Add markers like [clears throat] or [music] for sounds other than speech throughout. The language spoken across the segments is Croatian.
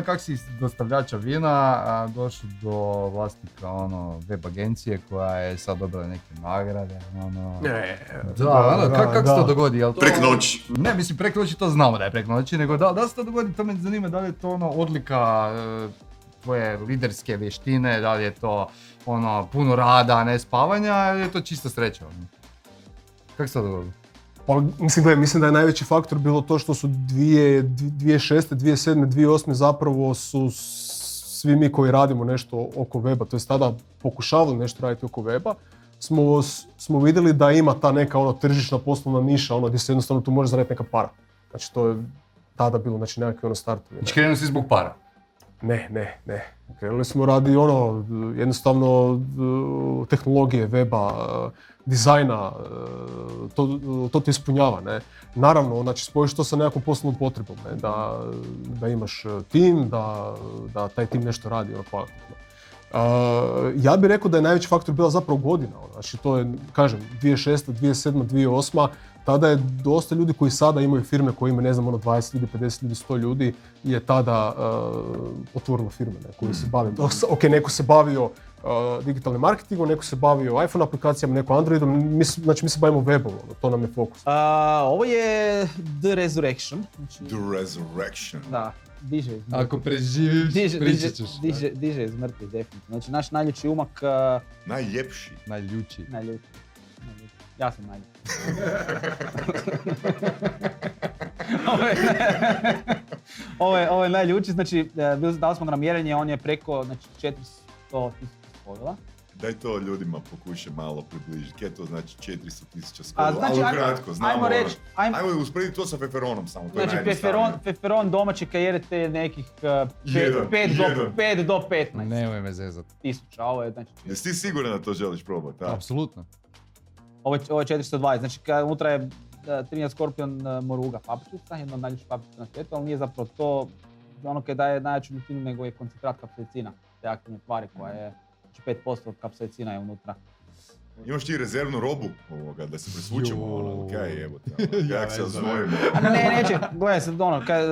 meni ono kak si iz dostavljača vina a, došao do vlasnika ono web agencije koja je sad dobila neke nagrade, ono... Ne, Da, ono, kak, kak se to da. dogodi? Jel to... Prek noći. Ne, mislim, preko noći to znamo da je preko noći, nego da, da se to dogodi, to me zanima, da li je to ono odlika e, tvoje liderske vještine, da li je to ono puno rada, ne spavanja, ili je to čista sreća? Ono? Kako se to dogodi? Pa, mislim, gledaj, mislim da je najveći faktor bilo to što su dvije, dvi- 2006. 2007. 2008. zapravo su svi mi koji radimo nešto oko weba, to je tada pokušavali nešto raditi oko weba, smo, smo vidjeli da ima ta neka ono tržišna poslovna niša, ono gdje se jednostavno tu može zaraditi neka para. Znači to je tada bilo, znači nekakvi ono startovi. Znači, krenuli si zbog para. Ne, ne, ne. Krenuli smo radi ono, jednostavno eh, tehnologije, weba, dizajna, eh, to, to te ispunjava, ne. Naravno, znači spojiš to sa nekakvom poslovnom potrebom, ne, da, da imaš eh, tim, da, da taj tim nešto radi ono. Eh, ja bih rekao da je najveći faktor bila zapravo godina, znači to je, kažem, 2006, 2007, 2008, tada je dosta ljudi koji sada imaju firme koji imaju, ne znam, ono 20 ljudi, 50 ljudi, 100 ljudi, je tada uh, otvorilo firme ne, koji se bave. Ok, neko se bavio uh, digitalnim marketingom, neko se bavio iPhone aplikacijama, neko Androidom, mi, znači mi se bavimo webom, ono, to nam je fokus. A, ovo je The Resurrection. Znači, The Resurrection. da, diže iz Ako mrtvih. preživiš, Diže, diže, pričat ćeš. diže, diže iz mrtvih, definitivno. Znači, naš najljuči umak, uh, Najljepši. Najljuči. najljuči. Ja sam najljuči. [laughs] ovo, je, ovo, je, ovo je najljuči, znači, e, bili- dali smo ga na mjerenje, on je preko znači, 400 tisuća spojila. Daj to ljudima pokušaj malo približiti. Kaj to znači 400 tisuća A, znači, Ali ajmo- kratko, znamo. ajmo ono. reći, ajmo- ajmo usporediti to sa feferonom samo. To je Znači, najjednostavnije. peperon, peperon domaće kajere te nekih 5 Jedan, do, jedan. 5 do 15 Nemoj me zezat. tisuća, ovo je, znači, Jesi ti siguran da to želiš probati? da? Apsolutno. Ovo je, ovo je 420, znači ka, unutra je e, 13 Scorpion e, moruga papričica, jedna od najljepših papričica na svijetu, ali nije zapravo to ono koje daje najjaču ljutinu, nego je koncentrat kapsaicina, te aktivne tvari koja je, znači 5% kapsaicina je unutra. Imaš ti rezervnu robu ovoga, da se presvučemo, ono, kaj je, evo te, ono, [laughs] Ja kak se ozvojimo. A ne, neće, gledaj se, ono, kaj,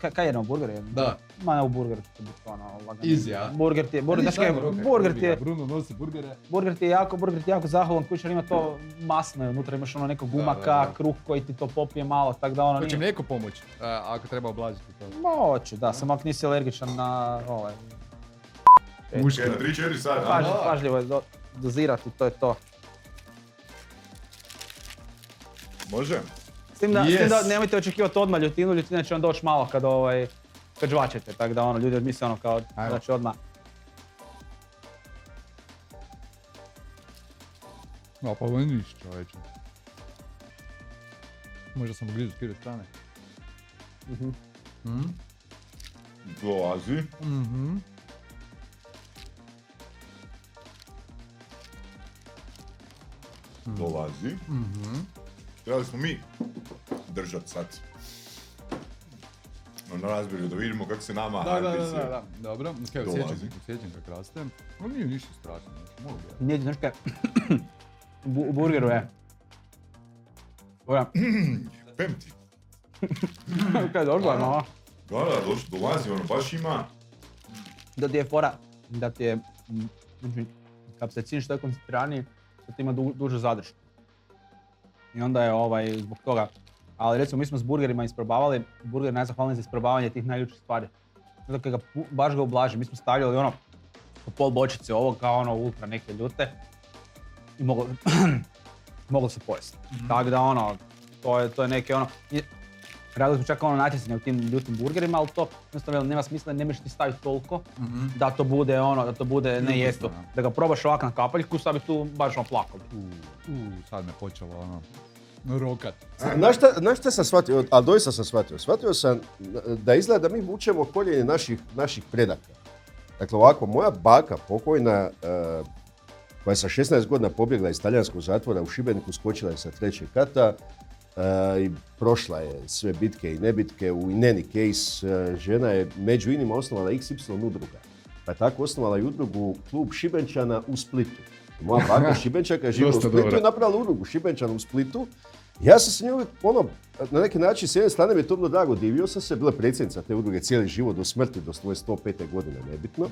kaj, kaj jedno, burger je? Da. Ma ne, u burgeru će to biti ono, lagano. Easy, a? Burger ti je, burger, znaš kaj, je, burger ti je, Bruno nosi burgere. Burger ti je jako, burger ti je jako zahvalan kućar, ima to masno, unutra imaš ono nekog gumaka, da, da. kruh koji ti to popije malo, tako da ono Hoće nije... mlijeko pomoć, ako treba oblažiti to. Moće, da, samo ako nisi alergičan na ovaj... Muški. Kaj, na 3-4 sata? Paž, da. pažljivo je do, dozirati, to je to. Može? S tim da, s tim da Yes. nemojte očekivati odmah ljutinu, ljutina će vam doći malo kad ovaj... Kad žvačete, tako da ono, ljudi misle ono kao Ajmo. da će odmah... No, pa ovo je niš čovječe. Možda sam ugrizu s krive strane. Mhm. Mhm. Dolazi. Mhm. Dolazi. Mhm. Trebali smo mi držat sad. Na razbirju da vidimo kako se nama Da, da, da, da, da. Dobro, Dolazi. osjećam, osjećam kako raste. No nije ništa strašno, znači, mogu ja. Nije, znaš kaj, u, [clears throat] bu- u burgeru je... Ovo [clears throat] Pem ti. [clears throat] kaj, dobro, no. Da, da, doš, dolazi, ono baš ima... da ti je fora, da ti je, znači, kapsaicin što je koncentriraniji, ti ima du, dužu zadršku. I onda je ovaj, zbog toga, ali recimo mi smo s burgerima isprobavali, burger je najzahvalniji za isprobavanje tih najljepših stvari. Zato kad ga baš ga ublaži, mi smo stavljali ono, po pol bočice ovog kao ono ultra neke ljute i moglo, [clears throat] moglo se pojesti. Tako da ono, to je, to je neke ono, i- radili smo čak ono natjecanje u tim ljutim burgerima, ali to jednostavno nema smisla, ne možeš ti staviti toliko da to bude ono, da to bude ne jesto. da. Ga probaš ovak na kapaljku, sad bi tu baš ono plako. U, sad me počelo ono, rokat. Znaš šta, znaš šta sam shvatio, ali doista sam shvatio. Shvatio sam da izgleda da mi vučemo koljenje naših, naših predaka. Dakle ovako, moja baka pokojna, eh, koja je sa 16 godina pobjegla iz talijanskog zatvora u Šibeniku, skočila je sa trećeg kata i prošla je sve bitke i nebitke. U in any case, eh, žena je među inima osnovala XY udruga. Pa je tako osnovala i udrugu klub Šibenčana u Splitu. Moja baka Šibenčaka živi u Dosta Splitu dobra. i napravila udrugu Šibenčana u Splitu Ja sam se nju uvijek, ono, na neki način, s jedne strane mi je to bilo drago, divio sam se, bila je predsjednica te udruge cijeli život do smrti, do svoje 105. godine, nebitno.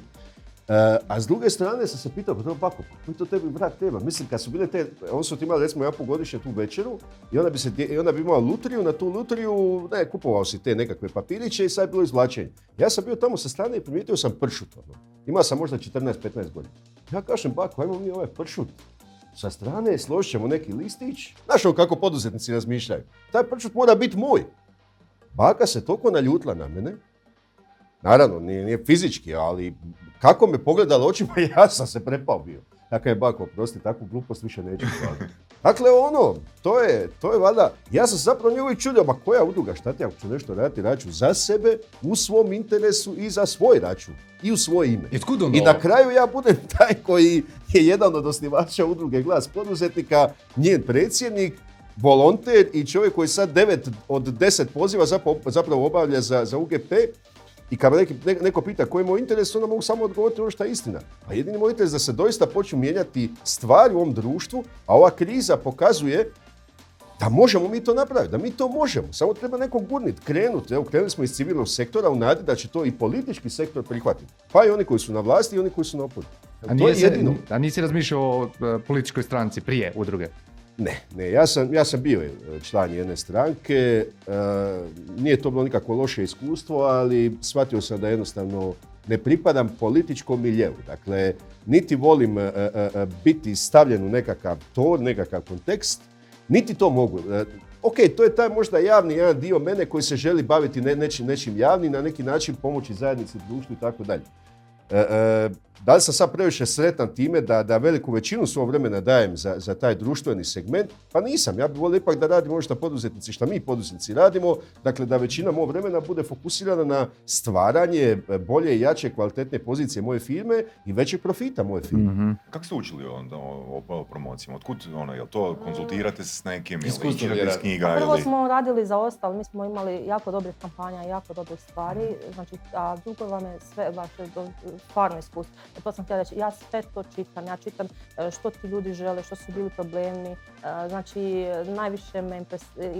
E, a s druge strane sam se pitao, pa dobro bako, pa koji to tebi brat treba? Mislim, kad su bile te, oni su imali recimo ja godišnje tu večeru i onda bi, se, i onda bi imao lutriju, na tu lutriju, ne, kupovao si te nekakve papiriće i sad je bilo izvlačenje. Ja sam bio tamo sa strane i primijetio sam pršut, ono. Imao sam možda 14-15 godina. Ja kažem, bako, ajmo mi ovaj pršut sa strane, složit ćemo neki listić. Znaš ono kako poduzetnici razmišljaju. Taj pršut mora biti moj. Baka se toliko naljutila na mene, Naravno, nije, nije fizički, ali kako me pogledala očima, [laughs] ja sam se prepao bio. Dakle, bako, prosti, takvu glupost više neću raditi. Dakle, ono, to je, to je valjda, ja sam zapravo nju uvijek čudio, ma koja udruga, šta ti ako ću nešto raditi, radit ću za sebe, u svom interesu i za svoj račun. I u svoje ime. I onda I na kraju ja budem [laughs] taj koji je jedan od osnivača udruge Glas poduzetnika, njen predsjednik, volonter i čovjek koji sad 9 od 10 poziva zapravo, zapravo obavlja za, za UGP i kad me neki, ne- neko pita koji je moj interes, onda mogu samo odgovoriti ono što je istina. A jedini moj interes je da se doista počnu mijenjati stvari u ovom društvu, a ova kriza pokazuje da možemo mi to napraviti, da mi to možemo. Samo treba neko gurnit, krenut. Evo, krenuli smo iz civilnog sektora u nadi da će to i politički sektor prihvatiti. Pa i oni koji su na vlasti i oni koji su na oporbi. A, to nije je jedino. a nisi razmišljao o e, političkoj stranci prije udruge? Ne, ne, ja sam, ja sam bio e, član jedne stranke, e, nije to bilo nikakvo loše iskustvo, ali shvatio sam da jednostavno ne pripadam političkom miljeu. Dakle, niti volim e, e, biti stavljen u nekakav ton, nekakav kontekst, niti to mogu. Ok, to je taj možda javni jedan dio mene koji se želi baviti ne, nečim, nečim javnim, na neki način pomoći zajednici, društvu i tako dalje. Da li sam sad previše sretan time da, da veliku većinu svog vremena dajem za, za taj društveni segment? Pa nisam. Ja bih volio ipak da radim ono što poduzetnici, što mi poduzetnici radimo. Dakle, da većina mog vremena bude fokusirana na stvaranje bolje i jače kvalitetne pozicije moje firme i većeg profita moje firme. Kako ste učili onda o, o, o promocijama? Otkud, ono, jel to konzultirate se s nekim, Iskustvo čitate iz knjiga Prvo ili... smo radili za ostalo, mi smo imali jako dobrih kampanja, jako dobrih stvari, znači, a drugo vam je sve vaše do- stvarno iskustvo. E, To sam htjela reći, ja sve to čitam, ja čitam e, što ti ljudi žele, što su bili problemi, e, znači najviše me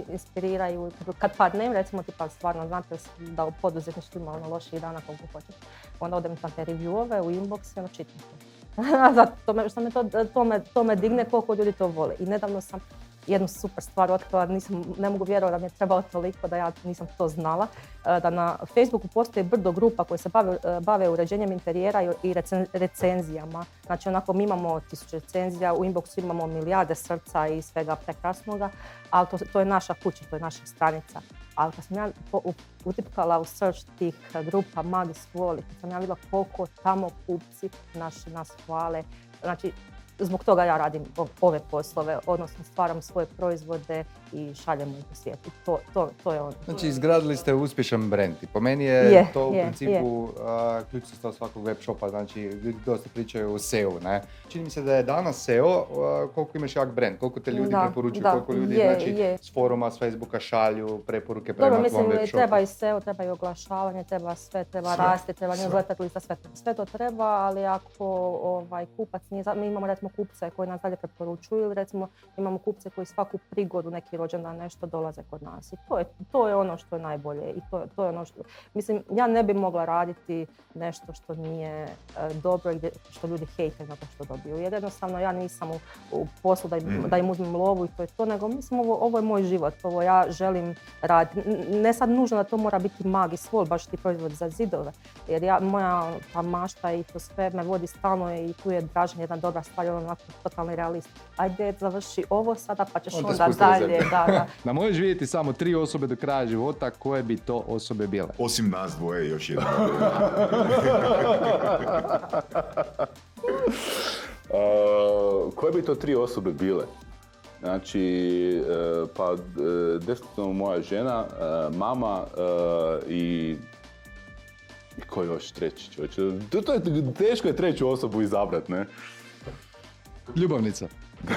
inspiriraju, kad padnem, recimo tipa stvarno znate da u poduzetništvu ima ono loših dana koliko hoćeš, onda odem na te reviewove u inbox i ono čitam to. [laughs] Zato to me, što me to, to, me, to me digne koliko ljudi to vole. I nedavno sam jednu super stvar otkrila, nisam, ne mogu vjerovati da mi je trebalo toliko da ja nisam to znala, e, da na Facebooku postoji brdo grupa koje se bave, e, bave uređenjem interijera i- i recen- recenzijama. Znači onako mi imamo tisuće recenzija, u inboxu imamo milijarde srca i svega prekrasnoga, ali to, to je naša kuća, to je naša stranica. Ali kad sam ja utipkala u search tih grupa Madis Voli, kad sam ja vidjela koliko tamo kupci naši nas hvale, znači zbog toga ja radim ove poslove, odnosno stvaram svoje proizvode i šaljemo ih u svijetu. To, to, to je ono. Znači, izgradili ste uspješan brand i po meni je, Je, to u je, principu ključ sastav svakog web shopa, znači ljudi dosta pričaju o SEO, ne? Čini mi se da je danas SEO a, koliko imaš jak brand, koliko te ljudi Da, preporučuju, da, koliko ljudi je, znači, je. s foruma, s Facebooka šalju preporuke prema Dobro, mislim, web treba i SEO, treba i oglašavanje, treba sve, treba Sve. rasti, treba newsletter lista, sve, sve to treba, ali ako ovaj, kupac nije, mi imamo recimo kupce koji nas dalje preporučuju ili recimo imamo kupce koji svaku prigodu, neki rođendan, nešto dolaze kod nas i to je, to je ono što je najbolje i to, to je ono što, mislim, ja ne bi mogla raditi nešto što nije e, dobro i što ljudi hejte nakon što dobiju, jer jednostavno ja nisam u, u poslu da im, Mhm. da im uzmem lovu i to je to, nego mislim ovo, ovo je moj život, ovo ja želim raditi. Ne sad nužno da to mora biti mag i svol, baš ti proizvod za zidove, jer ja, moja ta mašta i to sve me vodi stalno i tu je Dražen jedna dobra stvar, onako totalni realist. Ajde, završi ovo sada pa ćeš onda dalje. Da, da. [laughs] Da možeš vidjeti samo tri osobe do kraja života, koje bi to osobe bile? Osim nas dvoje još jedan. [laughs] Uh, [laughs] koje bi to tri osobe bile? Znači, uh, pa uh, definitivno moja žena, uh, mama i... I ko još treći čovječe? To, to je, teško je treću osobu izabrat, ne? Ljubavnica. [laughs]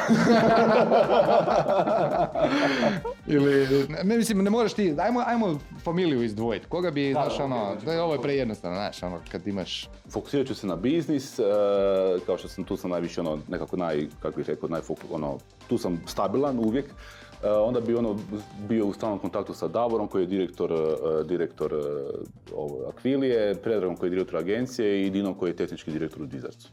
Ili, ne, mislim, ne moraš ti, ajmo, ajmo familiju izdvojiti. Koga bi, znaš, ono, da, ovo je prejednostavno, znaš, ono, kad imaš... Fokusirat ću se na biznis, uh, kao što sam tu sam najviše ono, nekako naj, kako bih rekao, najfoku, ono, tu sam stabilan uvijek. E, onda bi ono bio u stalnom kontaktu sa Davorom koji je direktor, e, direktor ovo, Akvilije, Predragom koji je direktor agencije i Dinom koji je tehnički direktor u Dizarcu.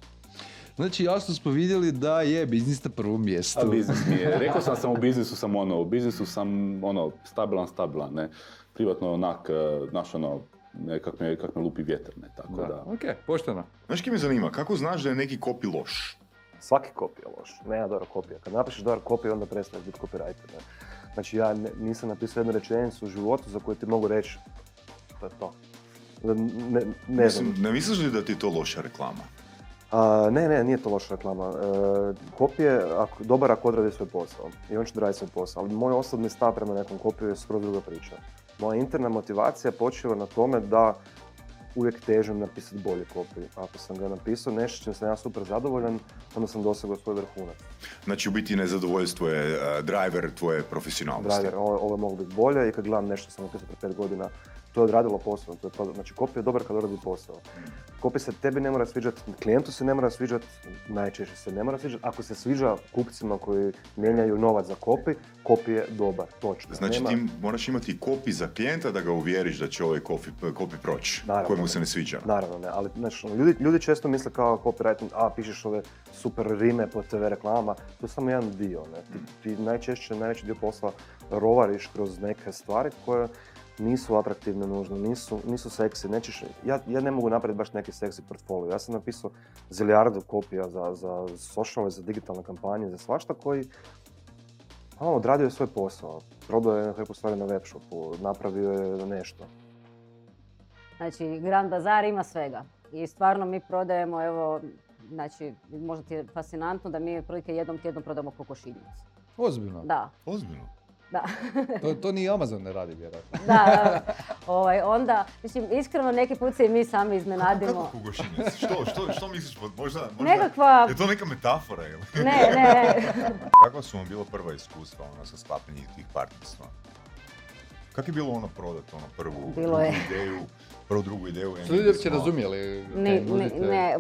Znači jasno smo vidjeli da je biznis na prvom mjestu. A biznis mi je, rekao sam sam u biznisu sam ono, u biznisu sam ono, stabilan, stabilan, ne. Privatno onak, e, znaš ono, kak me, kak me lupi vjetar, ne, tako da. Da, ok, pošteno. Znaš kaj me zanima, kako znaš da je neki kopi loš? Svaki kopija je loš, nema dobra kopija. Kad napišeš dobar kopija, onda prestaneš biti copywriter. Ne? Znači ja ne- nisam napisao jednu rečenicu u životu za koju ti mogu reći to je to. Ne, ne, znam. Mislim, ne misliš li da ti je to loša reklama? A, ne, ne, nije to loša reklama. E, kopije, ako, dobar ako odradi svoj posao i on će raditi svoj posao, ali moj osobni stav prema nekom kopiju je skroz druga priča. Moja interna motivacija počiva na tome da uvijek težim napisati bolje kopiju. Ako sam ga napisao nešto čim sam ja super zadovoljan, onda sam dosegao svoj vrhunac. Znači u biti nezadovoljstvo je uh, driver tvoje profesionalnosti. Driver, ovo, ovo je moglo biti bolje i kad gledam nešto što sam napisao prije pet godina, to je odradilo posao, to je prodao. Znači kopija je dobar kad odradi posao. Kopija se tebi ne mora sviđati, klijentu se ne mora sviđati, najčešće se ne mora sviđati. Ako se sviđa kupcima koji mijenjaju novac za kopi, kopi je dobar, točno. Znači Nema- ti moraš imati kopi za klijenta da ga uvjeriš da će ovaj kopi, kopi proći, kojemu se ne sviđa. Naravno ne, ali znači, ljudi, ljudi često misle kao copywriting, a pišeš ove super rime po TV reklamama, to je samo jedan dio. Ne? Ti, ti najčešće, najveći dio posla rovariš kroz neke stvari koje nisu atraktivne nužno, nisu, nisu seksi. Nećeš, ja, ja ne mogu napraviti baš neki seksi portfolio. Ja sam napisao zilijardu kopija za, za socijalne, za digitalne kampanje, za svašta koji ono, odradio je svoj posao. Prodao je neku stvari na webshopu, napravio je nešto. Znači, Grand Bazar ima svega. I stvarno mi prodajemo, evo, znači, možda ti je fascinantno da mi otprilike jednom tjednom prodamo kokošinjicu. Ozbiljno. Da, Ozbiljno. Da. To, to ni Amazon ne radi vjerojatno. da, da. Ovaj, onda, mislim, iskreno neki put se i mi sami iznenadimo. Kako kokošinjac? Što, što, što misliš? Možda, možda, Nekakva- Je to neka metafora ili? Ne, ne, ne. [laughs] Kakva su vam bila prva iskustva ono, sa sklapanjem tih partnerstva? Kako je bilo ono prodat, ono prvu, Bilo drugu je. ideju, prvu, drugu ideju? Su ljudi uopće razumjeli? Ne, ne, ne,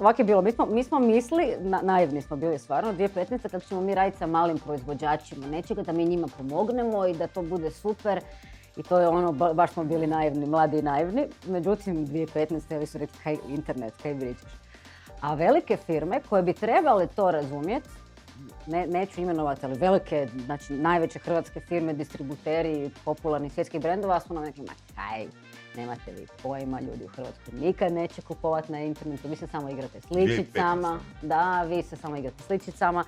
ovako je bilo, mi smo, mi smo misli, na, naivni smo bili stvarno, 2015. kako ćemo mi raditi sa malim proizvođačima nečega, da mi njima pomognemo i da to bude super. I to je ono, ba- baš smo bili naivni, mladi i naivni. Međutim, 2015. ovi su rekli, kaj internet, kaj pričaš. A velike firme koje bi trebale to razumjeti, ne, neću imenovati, ali velike, znači najveće hrvatske firme, distributeri popularnih svjetskih brendova su nam rekli, ma kaj, nemate vi pojma, ljudi u Hrvatskoj nikad neće kupovati na internetu, vi se samo igrate s ličicama, da, vi se samo igrate s ličicama,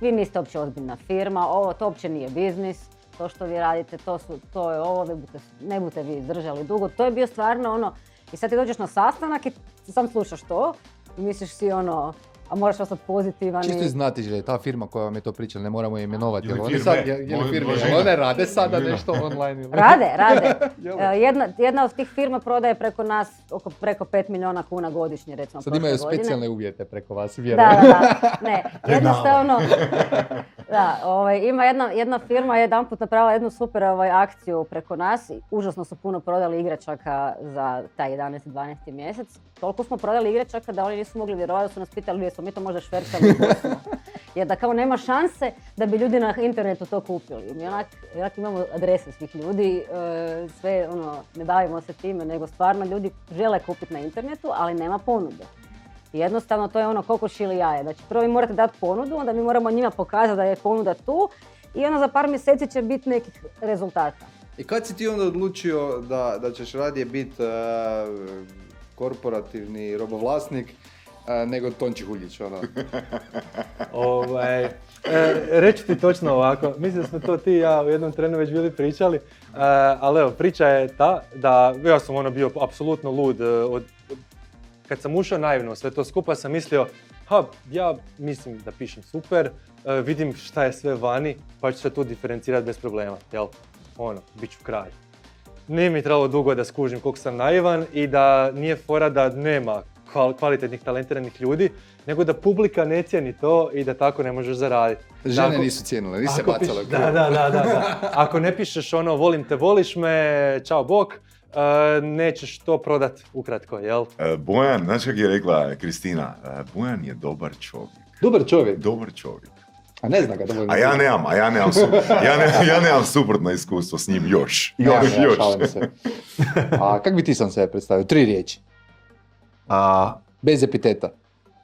vi niste uopće ozbiljna firma, ovo to uopće nije biznis, to što vi radite, to, su, to je ovo, vi budete, ne budete vi izdržali dugo, to je bio stvarno ono, i sad ti dođeš na sastanak i sam slušaš to i misliš si ono, a moraš ostati pozitivan Čisto i- iz znatiželje, ta firma koja vam je to pričala, ne moramo je imenovati. Je jel oni firme? sad, je, je Mo- firme, jel one rade sada nešto online? Ili? Rade, rade. [laughs] Jel? E, Jedna, jedna od tih firma prodaje preko nas oko, preko 5 milijuna kuna godišnje, recimo, Sad imaju godine. specijalne uvjete preko vas, vjerujem. da, da. Ne, [laughs] jednostavno, [laughs] da, ovaj, ima jedna, jedna firma je jedanput napravila jednu super ovaj, akciju preko nas. Užasno su puno prodali igračaka za taj 11. 12. mjesec. Toliko smo prodali igračaka da oni nisu mogli vjerovati da su nas pitali jesmo mi to možda švercali. [laughs] Jer da kao nema šanse da bi ljudi na internetu to kupili. Mi onak, onak imamo adrese svih ljudi, e, sve ono, ne bavimo se time, nego stvarno ljudi žele kupiti na internetu, ali nema ponude. Jednostavno to je ono kokoš ili jaje. Znači prvo vi morate dati ponudu, onda mi moramo njima pokazati da je ponuda tu i onda za par mjeseci će biti nekih rezultata. I kad si ti onda odlučio da, da ćeš radije biti korporativni robovlasnik e, nego Tonči Huljić, ono? [laughs] Ovaj, e, reći ti točno ovako, mislim da smo to ti i ja u jednom trenu već bili pričali, e, ali evo, priča je ta da ja sam ono bio apsolutno lud. e, Od, kad sam ušao naivno sve to skupa sam mislio, ha, ja mislim da pišem super, e, vidim šta je sve vani, pa ću se tu diferencirati bez problema, jel? Ono, bit ću kralj. Nije mi trebalo dugo da skužim koliko sam naivan i da nije fora da nema kvalitetnih, talentiranih ljudi, nego da publika ne cijeni to i da tako ne možeš zaraditi. Žene nisu cijenile, nisi se u da, da, da, da, da. Ako ne pišeš ono volim te, voliš me, čao bok, e, nećeš to prodat ukratko, jel? E, Bojan, znaš kako je rekla Kristina, e, Bojan je dobar čovjek. Dobar čovjek. Dobar čovjek. A ne zna ga dovoljno. A ja nemam, a ja nemam, su, ja, ne, ja nemam suprotno iskustvo s njim još. Još, ja još. šalim se. A kak bi ti sam sebe predstavio? Tri riječi. A, Bez epiteta.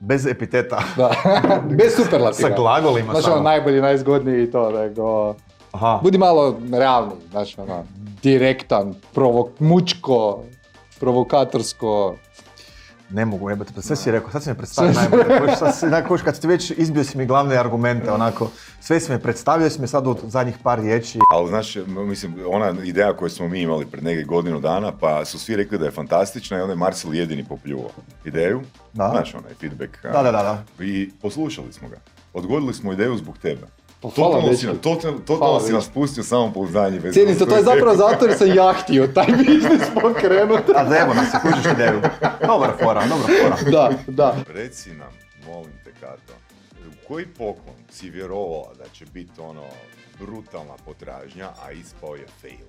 bez epiteta. [laughs] Da. [laughs] Bez superlativa. Sa glagolima Znaš, samo. ono, najbolji, najzgodniji i to, nego... Aha. Budi malo realni, znaš, ono, direktan, provok, mučko, provokatorsko. Ne mogu, jebate, pa sve si rekao, sad si me predstavio najbolje. Sad si, kad ti već izbio si mi glavne argumente, onako, sve si me predstavio, si me sad u zadnjih par riječi. Ali znaš, mislim, ona ideja koju smo mi imali pred neke godinu dana, pa su svi rekli da je fantastična i onda je Marcel jedini popljuvao ideju. Da. Znaš, onaj feedback. da, da, da. I poslušali smo ga. Odgodili smo ideju zbog tebe. Pa hvala, Totalno si, totalno, si nas pustio samo pouzdanje. bez Cijenim se, to je zapravo zato jer sam jahtio taj [laughs] biznis pokrenut. A da evo nas, kužiš ideju. Dobar fora, dobra fora. [laughs] Da, da. Reci nam, molim te Kato, u koji poklon si vjerovala da će biti ono brutalna potražnja, a ispao je fail?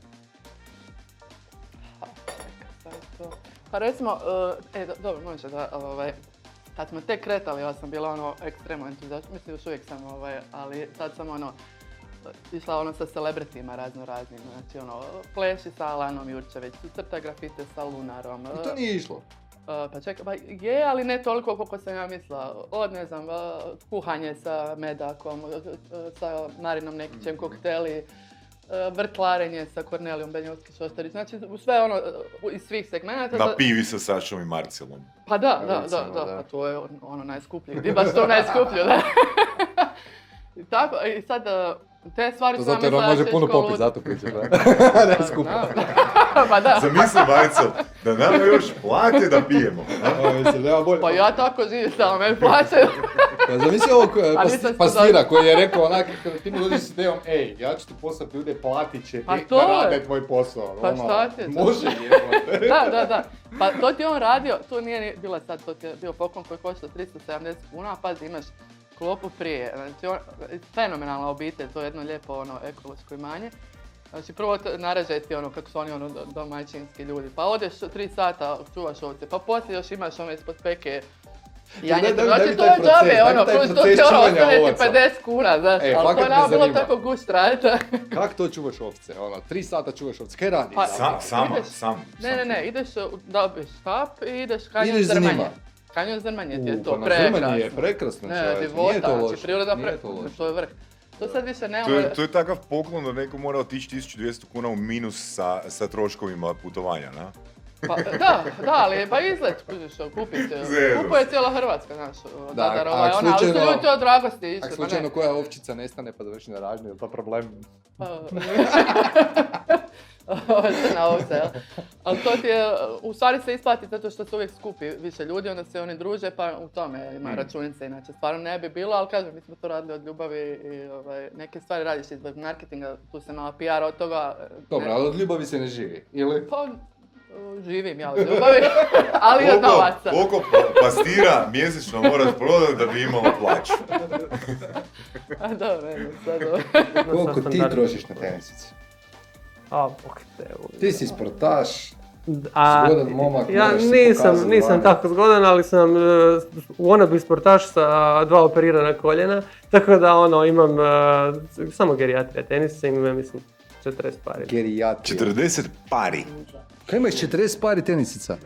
To. Pa recimo, e, e, do- dobro, može da, ovaj, kad smo tek kretali, ja sam bila ono ekstremno entuzijastična, mislim još uvijek sam, ovaj, ali sad sam ono, išla ono sa celebritima razno raznim, znači ono, pleši sa Alanom Jurčević, crta grafite sa Lunarom. I to nije išlo. Uh, pa čekaj, pa je, ali ne toliko koliko sam ja mislila. Od, ne znam, uh, kuhanje sa medakom, sa Marinom Nekićem, kokteli, uh, vrtlarenje sa Kornelijom Benjovski Šoštarić. Znači, u sve ono, uh, iz svih segmenata. Na da- pivi sa Sašom i Marcelom. Pa da, da, da, Recimo, da, da. pa to je on- ono najskuplje. Di baš to najskuplje, da. [laughs] I tako, i sad, uh, te stvari su Zato jer on može puno popiti, zato priča. Da. [laughs] ne skupo. [laughs] pa da. Zamisli Marcel, da nama još plate da pijemo. mislim, nema bolje. Pa ja tako živim, samo meni plaće. Ja zamisli ovog pastira koji je rekao onak, kada ti mu dođeš s idejom, ej, ja ću ti poslati ljude, platit će Pa to da je. rade tvoj posao. Pa Ono, šta je to? Može jebote. [laughs] da, da, da. Pa to ti je on radio, to nije ni bila sad, to ti je bio poklon koji košta 370 kuna, a pazi imaš klopu prije, znači on, fenomenalna obitelj, to je jedno lijepo ono ekološko imanje. Znači prvo narađaj ti ono kako su oni ono do- domaćinski ljudi, pa odeš tri sata, čuvaš ovce, pa poslije još imaš ono ispod peke Ja Daj- ne daj- daj znači mi to je proces, džabe, ono, plus to proces će ono ostane ti ovaca. 50 kuna, znaš, E, ali to je nama bilo tako gušt raditi. [laughs] Kak to čuvaš ovce? Ono, tri sata čuvaš ovce, kaj radiš? Pa, Sam, sama, ideš- sam. Ne, ne, ne, ideš, dobiš štap i ideš za zrmanje. njima. Kanjon zrmanje ti je to pa na prekrasno. zrmanje je prekrasno, divota, nije to znači loše, priroda nije pre... to loše. To je vrh. To sad više nema... To je, to je takav poklon da neko mora otići 1200 kuna u minus sa, sa troškovima putovanja, na? Pa, da, da, ali pa izlet, kužiš, kupit će. Zezno. Kupuje cijela Hrvatska, znaš, Da, dadar, a ovaj, ona, ali su slučajno- ljudi to od dragosti išli, Ako pa slučajno ne. koja ovčica nestane pa završi na ražnju, je li to problem? Pa, [laughs] ovca, jel? Ali to ti je, u stvari se isplati zato što se uvijek skupi više ljudi, onda se oni druže, pa u tome ima Mm. računice, inače stvarno ne bi bilo, ali kažem, mi smo to radili od ljubavi i ovaj, neke stvari radiš iz marketinga, tu se malo PR od toga. Dobro, ne- ali od ljubavi se ne živi, ili? Pa, živim ja od ljubavi, [laughs] ali od novaca. koliko pa- pastira mjesečno moraš prodati da bi imala plaću? [laughs] A dobro, ne, sad ovo. [laughs] Koliko ti trošiš na tenisice? A, bok te. Ti si sportaš, A, zgodan momak, ja nisam, nisam vani. tako zgodan, ali sam uh, wannabe sportaš sa dva operirana koljena, tako da ono imam uh, samo gerijatrija tenisa, imam ja mislim 40 pari. Gerijatrija. 40 pari. Kaj imaš 40 pari tenisica?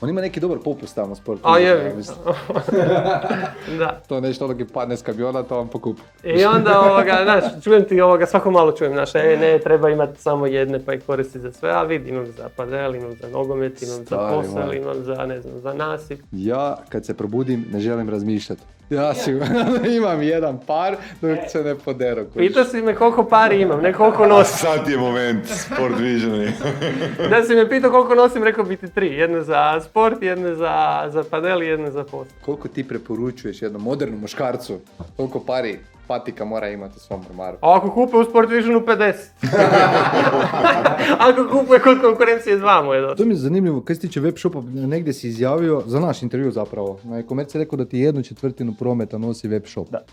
On ima neki dobar popust tamo sport. A je, [laughs] da. To nešto ono padne s kamiona, to vam pokupi. I onda, ovoga, znaš, čujem ti ovoga, svako malo čujem, znaš, e, ne, treba imati samo jedne pa ih koristi za sve, a vidi, imam za padel, imam za nogomet, imam za posel, imam za, ne znam, za nasip. Ja, kad se probudim, ne želim razmišljati. Ja si, [laughs] imam jedan par, dok se ne kužiš. Pitao si me koliko pari imam, ne koliko nosim. Sad je moment, sport viđeni. [laughs] Da si me pitao koliko nosim, rekao bi ti tri. Jedne za sport, jedne za, za padel i jedne za posel. Koliko ti preporučuješ jednom modernom muškarcu, koliko pari patika mora imati u svom ormaru? A ako kupuje u Sport Visionu 50. [laughs] ako kupuje kod konkurencije dva mu je. To mi je zanimljivo, kad se tiče web shopa, negdje si izjavio, za naš intervju zapravo, na e-commerce rekao da ti jednu četvrtinu prometa nosi web shop. Da.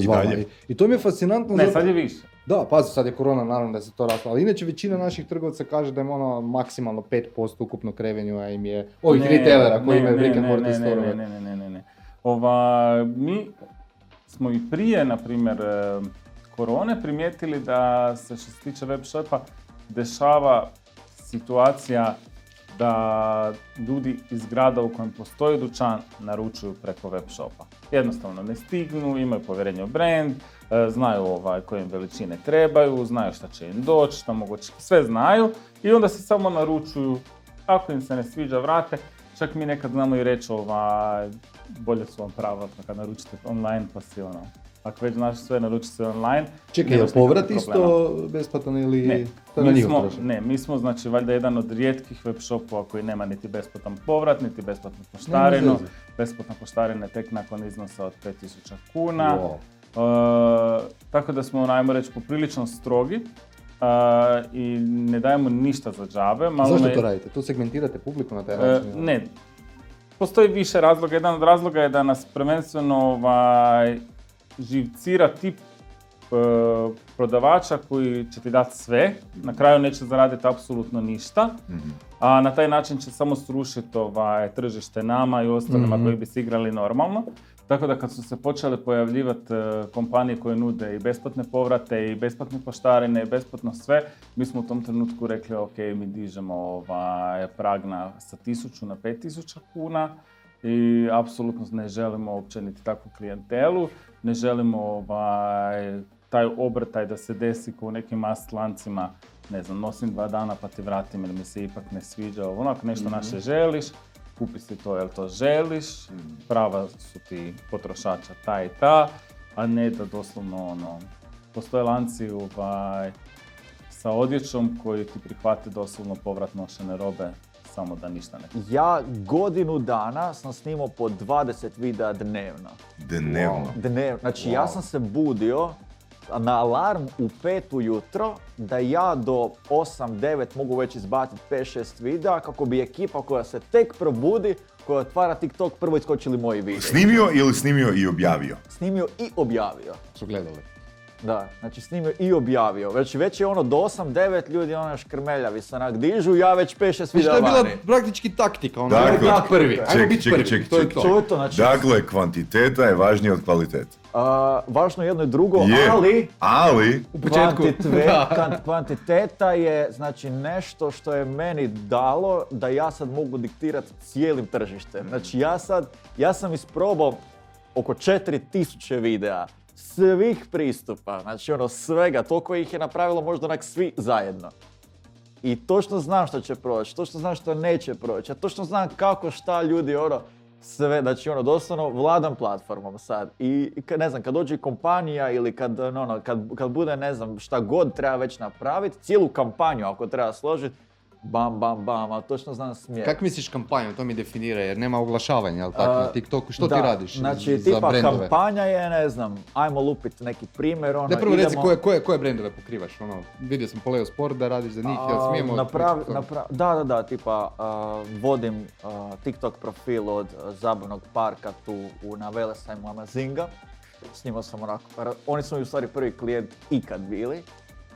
I dalje. I to mi je fascinantno. Ne, zato- sad je više. Da, pazi, sad je korona, naravno da se to raslo, ali inače većina naših trgovaca kaže da im ono maksimalno 5% ukupnog revenua im je ovih Ne, retailera koji ne, imaju ne, brick and ne, mortar ne, storeve. Ne, ne, ne, ne, ne, ne. Ova, mi smo i prije, na primjer, e, korone primijetili da se što se tiče web shopa dešava situacija da ljudi iz grada u kojem postoji dućan naručuju preko web shopa. Jednostavno ne stignu, imaju povjerenje u brand, e, znaju ovaj, koje im veličine trebaju, znaju šta će im doći, šta mogu sve znaju i onda se samo naručuju. Ako im se ne sviđa, vrate. Čak mi nekad znamo i reći ovaj, bolje su vam prava kad naručite online pa si ono, ako već znaš sve naruči se online. Čekaj, je povrat isto besplatan ili... Ne, To mi smo, ne, mi smo znači valjda jedan od rijetkih web shopova koji nema niti besplatan povrat, niti besplatnu poštarinu. Besplatna poštarina je tek nakon iznosa od 5000 kuna. Wow. E, tako da smo, najmo reći, poprilično strogi e, i ne dajemo ništa za džabe. Malo Zašto me- to radite? To segmentirate publiku na taj E, način? ne, postoji više razloga. Jedan od razloga je da nas prvenstveno ovaj, živcira tip e, prodavača koji će ti dati sve, na kraju neće zaraditi apsolutno ništa, a na taj način će samo srušiti ovaj, tržište nama i ostalima Mhm. koji bi se igrali normalno. Tako da kad su se počele pojavljivati e, kompanije koje nude i besplatne povrate i besplatne poštarine i besplatno sve, mi smo u tom trenutku rekli ok, mi dižemo ovaj, prag na, sa 1000 na 5000 kuna i apsolutno ne želimo uopće niti takvu klijentelu, ne želimo ovaj, taj obrtaj da se desi kao u nekim mast lancima, ne znam, nosim dva dana pa ti vratim jer mi se ipak ne sviđa, onako nešto Mhm. naše želiš, kupi si to jel to želiš, prava su ti potrošača ta i ta, a ne da doslovno ono, postoje lanci ovaj, sa odjećom koji ti prihvate doslovno povrat nošene robe samo da ništa ne Ja godinu dana sam snimao po 20 videa dnevno. Dnevno. Dnevno. Znači ja Wow. sam se budio na alarm u 5 ujutro da ja do 8-9 mogu već izbaciti 5-6 videa kako bi ekipa koja se tek probudi, koja otvara TikTok, prvo iskočili moji videi. Snimio ili snimio i objavio? Snimio i objavio. Su gledali. Da, znači snimio i objavio. Znači već je ono do 8-9 ljudi ono škrmeljavi se onak dižu, ja već 5-6 Znači, videa to je bila vani. praktički taktika, ono, Dakle, ajmo biti prvi, ček, biti ček, prvi, ček, to je ček, to. To je to, znači- Dakle, kvantiteta je važnija od kvalitete. A, važno je jedno i drugo, Je, ali ali... U početku. [laughs] kvantiteta je znači nešto što je meni dalo da ja sad mogu diktirati cijelim tržištem. Znači ja sad, ja sam isprobao oko 4000 videa svih pristupa, znači ono svega, toliko ih je napravilo možda onak svi zajedno. I točno znam što će proći, točno znam što neće proći, a točno znam kako šta ljudi ono, sve, znači ono doslovno vladam platformom sad. I ne znam, kad dođe kompanija ili kad, ono, kad, kad bude ne znam šta god treba već napraviti, cijelu kampanju ako treba složiti, bam, bam, bam, a točno znam smjer. Kak misliš kampanju, to mi definira, jer nema oglašavanja, jel tako, na TikToku, što da, ti radiš Znači, za tipa brendove? kampanja je, ne znam, ajmo lupit neki primjer, ono, Da prvo reci idemo- koje, koje, koje brendove pokrivaš, ono, vidio sam Poleo Sport da radiš za njih, jel A, smijemo... napravi- pričati o tome? napra- da, da, da, tipa vodim TikTok profil od a, zabavnog parka tu u, na Velesajmu Amazinga. S njima sam onako, oni su mi u stvari prvi klijent ikad bili.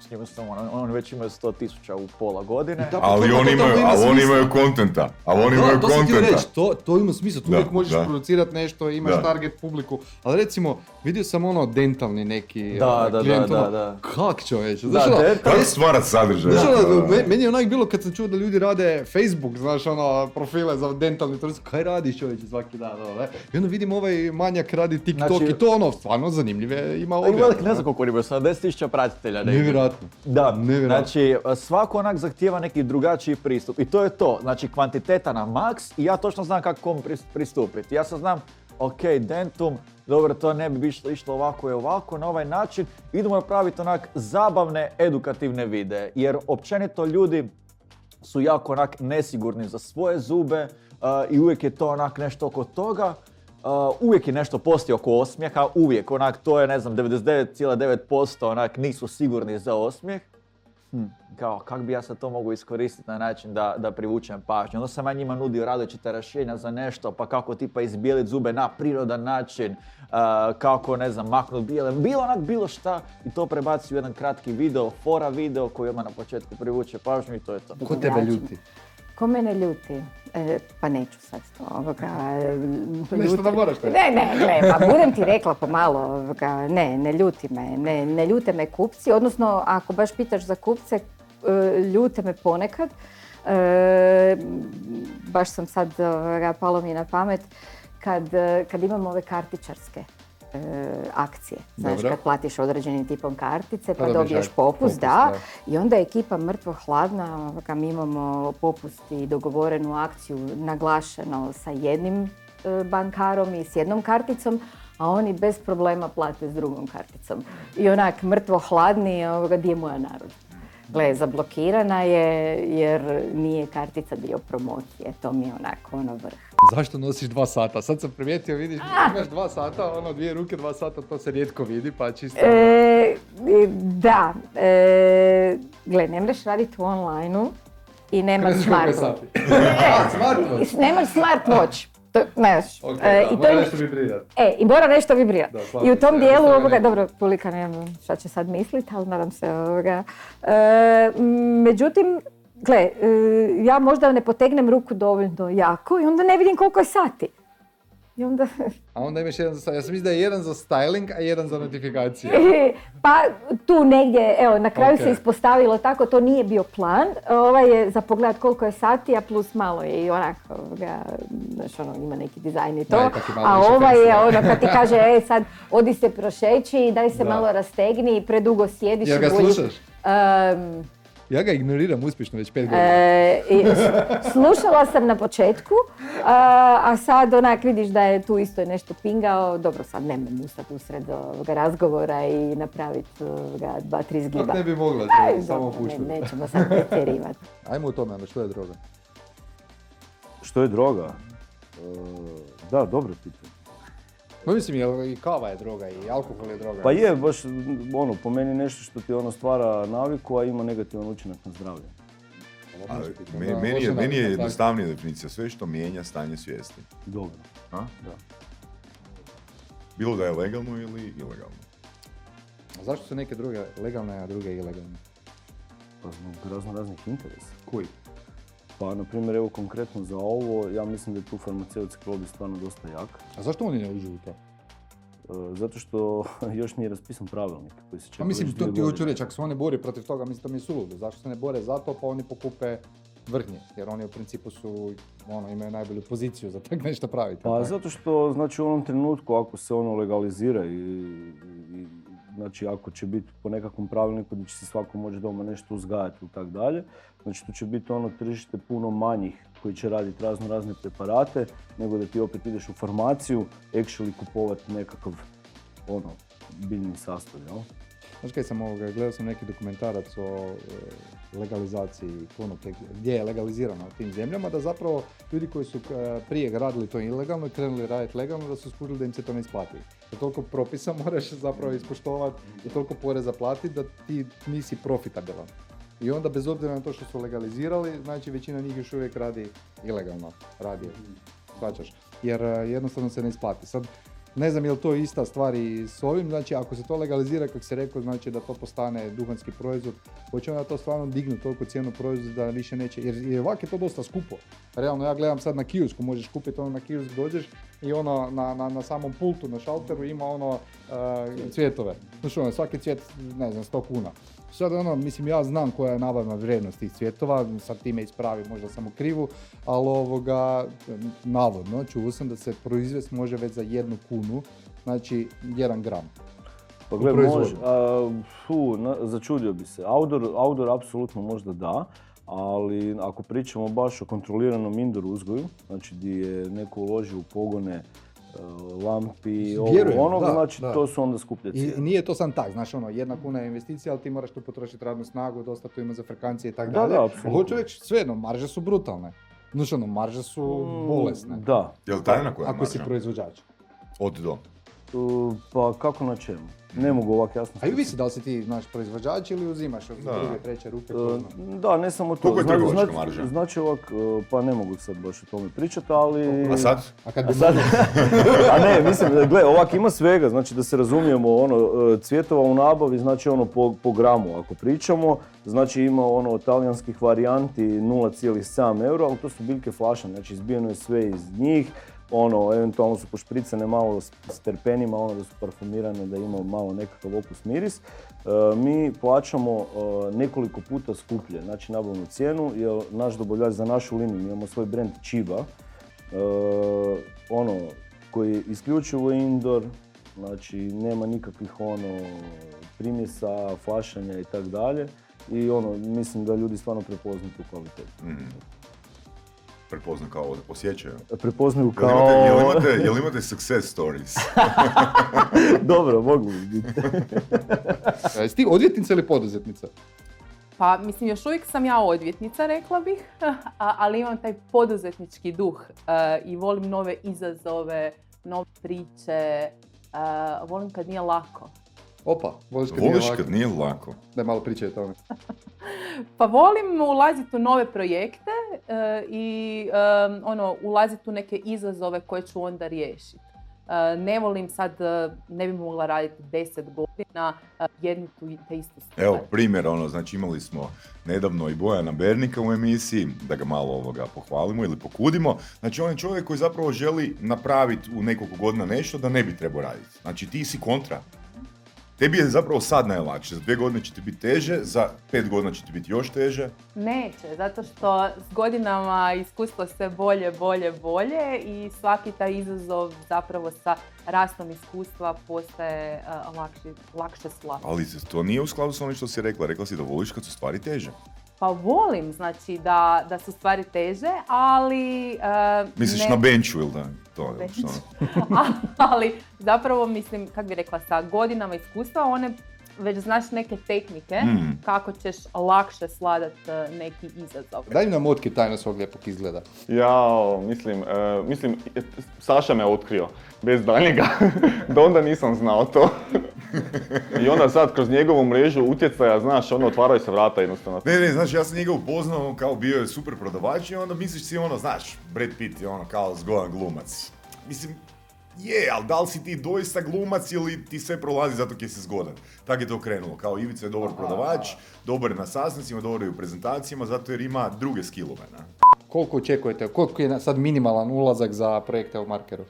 S njima sam, ono, oni već imaju 100 tisuća u pola godine. Ali oni imaju, ali oni imaju kontenta. Ali oni imaju Da, to kontenta. reći, to, to ima smisla, tu Da, uvijek možeš da. producirati nešto, imaš Da. target publiku, ali recimo, vidio sam ono dentalni neki Da, a, da, klijent, da, ono, da, da. kak čovječe, Da, znaš ono, dental- Kako stvarat sadržaj? Znaš ono, Da, da. me- meni je onak bilo kad sam čuo da ljudi rade Facebook, znaš ono, profile za dentalni turizam, kaj radiš čovječe svaki dan, ono, ne? I onda vidim ovaj manjak radi TikTok Znači- i to ono, stvarno zanimljive, ima objave. ne znam koliko 70 tisuća pratitelja. negdje. Nevjerojatno. Da, Nevjerojatno. znači svako onak zahtijeva neki drugačiji pristup i to je to, znači kvantiteta na maks i ja točno znam kako kom pris- pristupiti. Ja sad znam, ok, dentum, dobro, to ne bi išlo, išlo ovako i ovako, na ovaj način idemo napraviti onak zabavne, edukativne videe, jer općenito ljudi su jako onak nesigurni za svoje zube uh, i uvijek je to onak nešto oko toga. Uh, uvijek je nešto postoji oko osmijeha, uvijek onak to je ne znam 99,9% onak nisu sigurni za osmijeh. Hm, kao kak bi ja sad to mogu iskoristiti na način da, da privučem pažnju. Onda sam ja njima nudio različite rješenja za nešto, pa kako tipa izbijeliti zube na prirodan način, uh, kako ne znam maknut bijele, bilo onak bilo šta i to prebaci u jedan kratki video, fora video koji odmah na početku privuče pažnju i to je to. Ko tebe ljuti? Ko mene ljuti? E, pa neću sad to, ovoga, Nešto da moraš reći. Ne, ne, gle, pa budem ti rekla pomalo, ovoga, ne, ne ljuti me, ne, ne ljute me kupci, odnosno ako baš pitaš za kupce, e, ljute me ponekad. E, baš sam sad, ovoga, palo mi na pamet, kad, kad imamo ove kartičarske e, akcije. Znaš, Dobro. kad platiš određenim tipom kartice pa, Pa dobiješ popust, popust, da. da. I onda je ekipa mrtvo hladna, ovoga, mi imamo popust i dogovorenu akciju naglašeno sa jednim e, bankarom i s jednom karticom, a oni bez problema plate s drugom karticom. I onak mrtvo hladni, ovoga, di je moja narudžba? Gle, zablokirana je jer nije kartica dio promocije, to mi je onako ono vrh. Zašto nosiš dva sata? Sad sam primijetio, vidiš, imaš dva sata, ono dvije ruke, dva sata, to se rijetko vidi, pa čisto... E, e, da, e, gle, ne mreš raditi u online i nemaš smartwatch. [laughs] Nemaš smartwatch. To, znaš, Ok, e, da, i to mora nešto vibrirati. E, i mora nešto. Da, I u tom dijelu ovoga, ne- dobro, Pulika ne znam šta će sad mislit, ali nadam se ovoga. E, međutim, gle, e, ja možda ne potegnem ruku dovoljno jako i onda ne vidim koliko je sati. I onda, A onda imaš jedan za... Ja sam mislio da je jedan za styling, a jedan za notifikacije. pa tu negdje, evo, na kraju se ispostavilo tako, to nije bio plan. Ovaj je za pogledat koliko je sati, a plus malo je i onako, ovoga, znaš, ono, ima neki dizajn i to. Da, a ovaj je ono, kad ti kaže, e, sad, odi se prošeći, daj se Da. malo rastegni, predugo sjediš. Jel i ga slušaš? Ja ga ignoriram uspješno već pet godina. E, i slušala sam na početku, a, a sad onak vidiš da je tu isto nešto pingao. Dobro, sad nemam ustati usred ovoga razgovora i napraviti ovoga dva, tri zgiba. Kako ne bi mogla, Aj, to samo dobro, ne- puštati. nećemo sad pretjerivati. [laughs] Ajmo u tome, onda što je droga? Što je droga? E, da, dobro pitanje. Pa mislim, jel i kava je droga i alkohol je droga. Pa je, baš ono, po meni nešto što ti ono stvara naviku, a ima negativan učinak na zdravlje. A, Da, me- meni, je, meni je jednostavnija definicija, sve što mijenja stanje svijesti. Dobro. A? Da. Bilo da je legalno ili ilegalno. A zašto su neke druge legalne, a druge ilegalne? Pa zbog razno raznih interesa. Koji? Pa, na primjer, evo konkretno za ovo, ja mislim da je tu farmaceutski lobby stvarno dosta jak. A zašto oni ne uđu u to? E, Zato što [laughs] još nije raspisan pravilnik koji se čeka Pa mislim, to ti hoću reći, ako se oni bori protiv toga, mislim to mi je suludo. Zašto se ne bore za to, pa oni pokupe vrhnje, jer oni u principu su, ono, imaju najbolju poziciju za tak nešto praviti. Pa tako? zato što, znači u onom trenutku ako se ono legalizira i, i znači ako će biti po nekakvom pravilniku da će se svako moći doma nešto uzgajati i tak dalje, znači tu će biti ono tržište puno manjih koji će raditi razno razne preparate, nego da ti opet ideš u farmaciju, actually kupovati nekakav ono, biljni sastav, jel? Znaš kaj sam ovoga, gledao sam neki dokumentarac o e, legalizaciji konoplje, gdje je legalizirano u tim zemljama, da zapravo ljudi koji su e, prije radili to ilegalno i krenuli raditi legalno, da su skužili da im se to ne isplati. Toliko propisa [laughs] moraš zapravo ispoštovati i toliko poreza platiti da ti nisi profitabilan. I onda bez obzira na to što su legalizirali, znači većina njih još uvijek radi ilegalno, radi, shvaćaš, jer e, jednostavno se ne isplati. Sad, ne znam je li to ista stvar i s ovim, znači ako se to legalizira, kako se rekao, znači da to postane duhanski proizvod, hoće onda to stvarno dignuti toliko cijenu proizvoda da više neće, jer, jer ovak je to dosta skupo. Realno, ja gledam sad na kiosku, možeš kupiti ono na kiosk, dođeš i ono na, na, na samom pultu, na šalteru ima ono e, cvjetove. Znači ono, svaki cvjet, ne znam, 100 kuna. Sad ono, mislim, ja znam koja je nabavna vrijednost tih cvjetova, sad time ispravi možda samo krivu, ali ovoga, navodno, čuo sam da se proizvest može već za jednu kunu, znači jedan gram. Pa U gle, proizvodu. može, a, fu, na- začudio bi se. Outdoor, outdoor apsolutno možda da, ali ako pričamo baš o kontroliranom indoor uzgoju, znači gdje je neko uložio u pogone lampi, ovo, Vjerujem, onog, da, znači da. to su onda skuplje I nije to sam tak, znaš ono, jedna kuna je investicija, ali ti moraš tu potrošiti radnu snagu, dosta tu ima za frekancije i tako Da, dalje. da, apsolutno. Hoću reći, svejedno, marže su brutalne. Znaš ono, marže su bolesne. Da. Jel tajna koja je Ako si proizvođač. Od do. Uh, pa kako na čemu? Ne mogu ovako jasno. A i visi da li si ti naš proizvođač ili uzimaš od druge, treće ruke? Uh? Da, ne samo to. Koliko je Znači- trgovačka znači- marža? Znači ovak, uh, pa ne mogu sad baš o tome pričati, ali... A sad? A kad A bi sad? [laughs] A ne, mislim, gle, ovak ima svega, znači da se razumijemo, ono, uh, cvjetova u nabavi, znači ono po, po gramu ako pričamo, znači ima ono talijanskih varijanti 0,7 euro, ali to su biljke flaša, znači izbijeno je sve iz njih, ono, eventualno su pošpricane malo s, terpenima, ono da su parfumirane, da ima malo nekakav okus miris. E, mi plaćamo e, nekoliko puta skuplje, znači nabavnu cijenu, jer naš dobavljač za našu liniju, imamo svoj brand Chiba, e, ono, koji je isključivo indoor, znači nema nikakvih ono primjesa, flašanja i tak dalje. I ono, mislim da ljudi stvarno prepoznaju tu kvalitetu. Mhm. Prepozna kao osjećaju. Prepoznaju Jel imate, kao- jel imate, jel imate success stories? [laughs] Dobro, mogu bi biti. Jesi ti odvjetnica ili poduzetnica? Pa mislim još uvijek sam ja odvjetnica rekla bih, [laughs] a- ali imam taj poduzetnički duh e, i volim nove izazove, nove priče, e, volim kad nije lako. Opa, voliš kad Voliš nije lako. kad nije lako. Da malo pričaj o tome. [laughs] Pa volim ulaziti u nove projekte e, i e, ono, ulaziti u neke izazove koje ću onda riješiti. E, ne volim sad, ne bi mogla raditi 10 godina jednu tu istu stvar. Evo, primjer, ono, znači imali smo nedavno i Bojana Bernika u emisiji, da ga malo ovoga pohvalimo ili pokudimo. Znači, on je čovjek koji zapravo želi napraviti u nekoliko godina nešto da ne bi trebao raditi. Znači, ti si kontra. Tebi je zapravo sad najlakše, za dvije godine će ti biti teže, za pet godina će ti biti još teže. Neće, zato što s godinama iskustvo sve bolje, bolje, bolje i svaki taj izazov zapravo sa rastom iskustva postaje e, lakši, lakše slati. Ali to nije u skladu s onim što si rekla. Rekla si da voliš kad su stvari teže. Pa volim, znači, da, da su stvari teže, ali... e, Misliš ne- na benchu ili da? To, što? [laughs] ali zapravo mislim, kako bi rekla, sa godinama iskustva one već znaš neke tehnike Mm. kako ćeš lakše sladat e, neki izazov. Daj nam otki tajno svog lijepog izgleda. Jao, mislim, e, mislim, e, Saša me otkrio, bez daljnjega, [laughs] do onda nisam znao to. [laughs] I onda sad kroz njegovu mrežu utjecaja, znaš, ono, otvaraju se vrata jednostavno. Ne, ne, znači ja sam njega upoznao, on kao bio je super prodavač i onda misliš si ono, znaš, Brad Pitt je ono kao zgodan glumac. Mislim, je, ali da li si ti doista glumac ili ti sve prolazi zato jer si zgodan? Tako je to krenulo, kao Ivica je dobar prodavač, dobar je na sastancima, dobar je u prezentacijama, zato jer ima druge skillove, ne? Koliko očekujete, koliko je sad minimalan ulazak za projekte u markeru?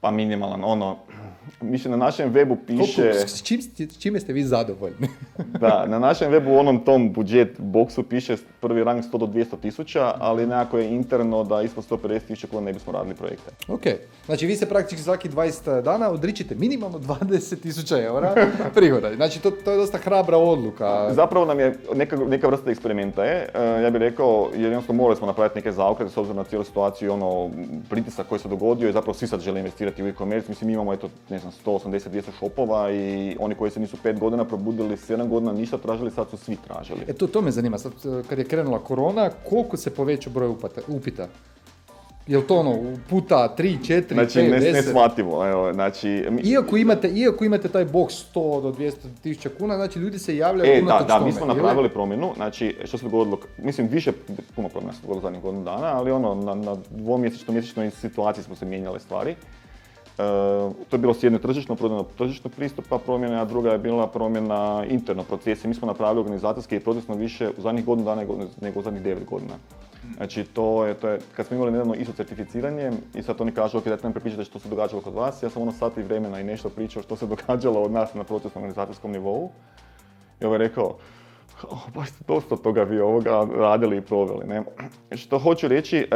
Pa minimalan, ono, mislim na našem webu piše... Koliko, s, čim, ste- s čime ste vi zadovoljni? Da, na našem webu u onom tom budžet boksu piše prvi rang 100 do 200 tisuća, ali nekako je interno da ispod 150 tisuća kuna ne bismo radili projekte. ok, znači vi se praktički svaki 20 dana odričite minimalno 20.000 eura [laughs] prihoda. Znači to, to je dosta hrabra odluka. Zapravo nam je neka, neka vrsta eksperimenta je, e, ja bih rekao, jednostavno morali smo napraviti neke zaokrete s obzirom na cijelu situaciju i ono pritisak koji se dogodio i zapravo svi sad žele investirati u e-commerce. Mislim, mi imamo eto, ne znam, 180-200 shopova i oni koji se nisu 5 godina probudili 7 godina ništa tražili, sad su svi tražili. E to, to me zanima, sad e, kad je krenula korona, koliko se povećao broj upata, upita? Je li to ono puta 3, 4, Znači, 5, ne, 10? neshvatljivo, evo, znači... mi- Iako imate, iako imate taj box 100 do 200 tisuća kuna, znači ljudi se javljaju E, da, unatoč da, tome, mi smo ili? napravili promjenu, znači što se dogodilo, mislim više, puno promjena se dogodilo zadnjih godinu dana, ali ono, na, na dvomjesečno, mjesečnoj situaciji smo se mijenjale stvari. E, to je bilo s jedne tržišno, promjena tržišnog pristupa promjene, a druga je bila promjena interno procesa. Mi smo napravili organizacijski i procesno više u zadnjih godinu dana nego- u zadnjih devet godina. Znači to je, to je, kad smo imali nedavno ISO certificiranje i sad oni kažu, ok, dajte nam prepričajte što se događalo kod vas, ja sam ono sat i vremena i nešto pričao što se [laughs] događalo od nas na procesnom organizacijskom nivou. I ovaj rekao, "O, baš ste dosta toga vi ovoga radili i proveli. Ne? Što hoću reći, e,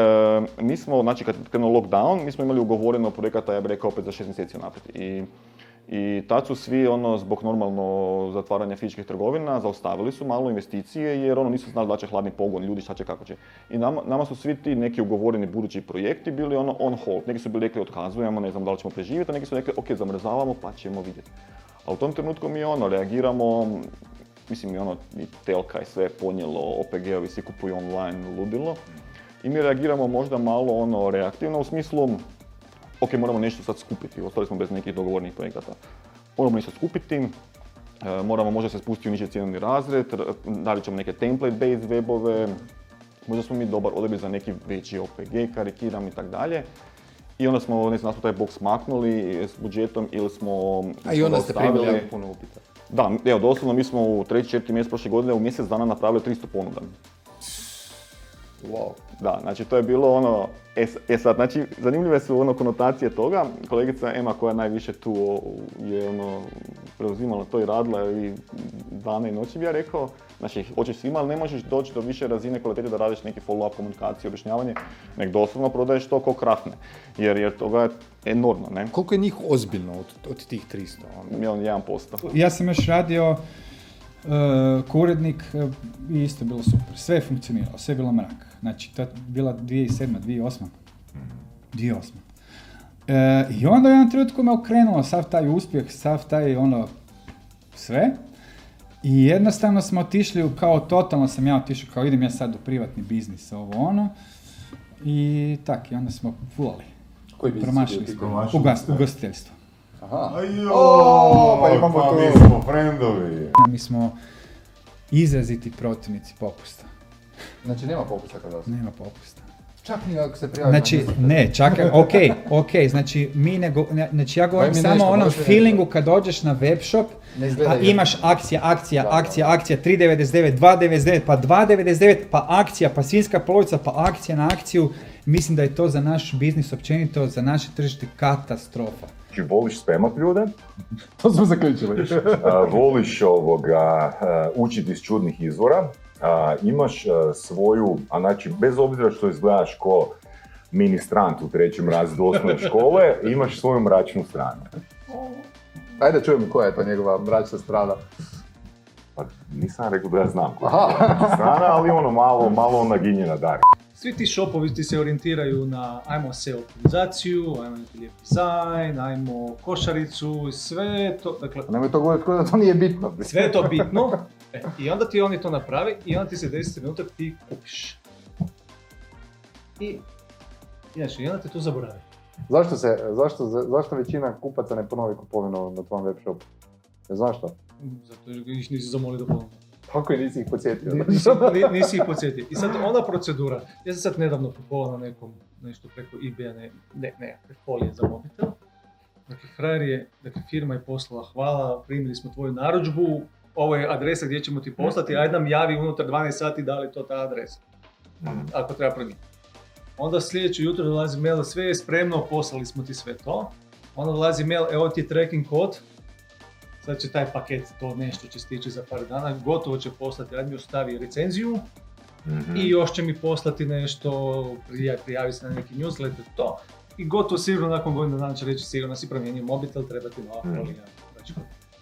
mi smo, znači kad je krenuo lockdown, mi smo imali ugovoreno projekata, ja bih rekao opet za šest mjeseci unaprijed. I, I tad su svi, ono, zbog normalno zatvaranja fizičkih trgovina, zaustavili su malo investicije jer ono nisu znali da će hladni pogon, ljudi šta će, kako će. I nama, nama su svi ti neki ugovoreni budući projekti bili ono on hold. Neki su bili rekli otkazujemo, ne znam da li ćemo preživjeti, a neki su rekli ok, zamrzavamo pa ćemo vidjeti. A u tom trenutku mi ono, reagiramo, mislim i ono, i telka i sve je ponijelo, OPG-ovi svi kupuju online, ludilo. I mi reagiramo možda malo ono reaktivno u smislu, ok, moramo nešto sad skupiti, ostali smo bez nekih dogovornih projekata. Moramo nešto skupiti, e, moramo možda se spustiti u niži cijenovni razred, radit ćemo neke template-based webove, možda smo mi dobar odabir za neki veći OPG, karikiram i tak dalje. I onda smo, ne znam, taj box maknuli s budžetom ili smo... A i onda ste primili puno upita. Da, evo, doslovno mi smo u treći, četiri mjesec prošle godine u mjesec dana napravili 300 ponuda. Wow. Da, znači to je bilo ono, e, e sad, znači zanimljive su ono konotacije toga. Kolegica Ema koja najviše tu o, je ono preuzimala to i radila i dane i noći bi ja rekao. Znači, hoćeš svima, ali ne možeš doći do više razine kvalitete da radiš neki follow-up komunikaciju, objašnjavanje, nek doslovno prodaješ to ko krafne. Jer, jer toga je enormno, ne? Koliko je njih ozbiljno od, od tih 300? ono? Milion jedan posto. Ja sam još radio uh, ko urednik uh, i isto je bilo super. Sve je funkcioniralo, sve je bilo mrak. Znači, to je bila 2007. 2008. 2008. E, I onda u jednom trenutku me okrenulo sav taj uspjeh, sav taj ono, sve. I jednostavno smo otišli u, kao totalno sam ja otišao, kao idem ja sad u privatni biznis, ovo ono. I tak, i onda smo fulali. Koji biznis Promašili smo. Ugostiteljstvo. Aha. Ajoj, O, pa imamo pa tu. mi smo frendovi. Mi smo izraziti protivnici popusta. Znači nema popusta kod vas? Nema popusta. Čak ni ako se prijavi Znači, ne, čak, ok, ok, znači mi ne go, ne- znači ja govorim samo o onom feelingu kad dođeš na web shop, a imaš akcija, akcija, Da, da, akcija, akcija, 3.99, 2.99, pa 2.99, pa akcija, pa svinska polovica, pa akcija na akciju. Mislim da je to za naš biznis općenito, za naše tržište katastrofa. Znači, voliš spemat ljude, [laughs] To smo zaključili. [laughs] a, voliš ovoga, učiti iz čudnih izvora, imaš svoju, a znači bez obzira što izgledaš ko ministrant u trećem razredu osnovne škole, [laughs] imaš svoju mračnu stranu. Ajde čujemo koja je to njegova mračna strana. Pa nisam rekao da ja znam koja Aha. je mračna strana, ali ono malo, malo naginjena dar. Svi ti shopovi ti se orijentiraju na ajmo SEO optimizaciju, ajmo neki lijep dizajn, ajmo košaricu, sve to, dakle, Nemoj to govoriti da to nije bitno. sve je to bitno. E, I onda ti oni to napravi i onda ti se 10 minuta ti kupiš. I, znači, i onda te to zaboravi. Zašto se, zašto, zašto većina kupaca ne ponovi kupovinu na tvom web shopu? Ne znaš što? Zato jer ih nisi zamolio da ponovno. Kako je nisi ih podsjetio? Ni- Nisi, ni- nisi ih podsjetio. I sad ona procedura, ja sam sad nedavno kupovao na nekom, nešto preko eBay-a, ne, ne, ne, folije za mobitel. Dakle, frajer je, dakle, firma je poslala, hvala, primili smo tvoju narudžbu, ovo je adresa gdje ćemo ti poslati, ajde nam javi unutar 12 sati da li to ta adresa. Ako treba promijeniti. Onda sljedeće jutro dolazi mail, sve je spremno, poslali smo ti sve to. Onda dolazi mail, evo ti je tracking kod, sad će taj paket, to nešto će stići za par dana, gotovo će poslati, ajde mi ostavi recenziju i još će mi poslati nešto, prija- prijavi se na neki newsletter, to. I gotovo sigurno nakon godina dana će reći sigurno si promijenio mobitel, treba ti nova Mhm. Znači,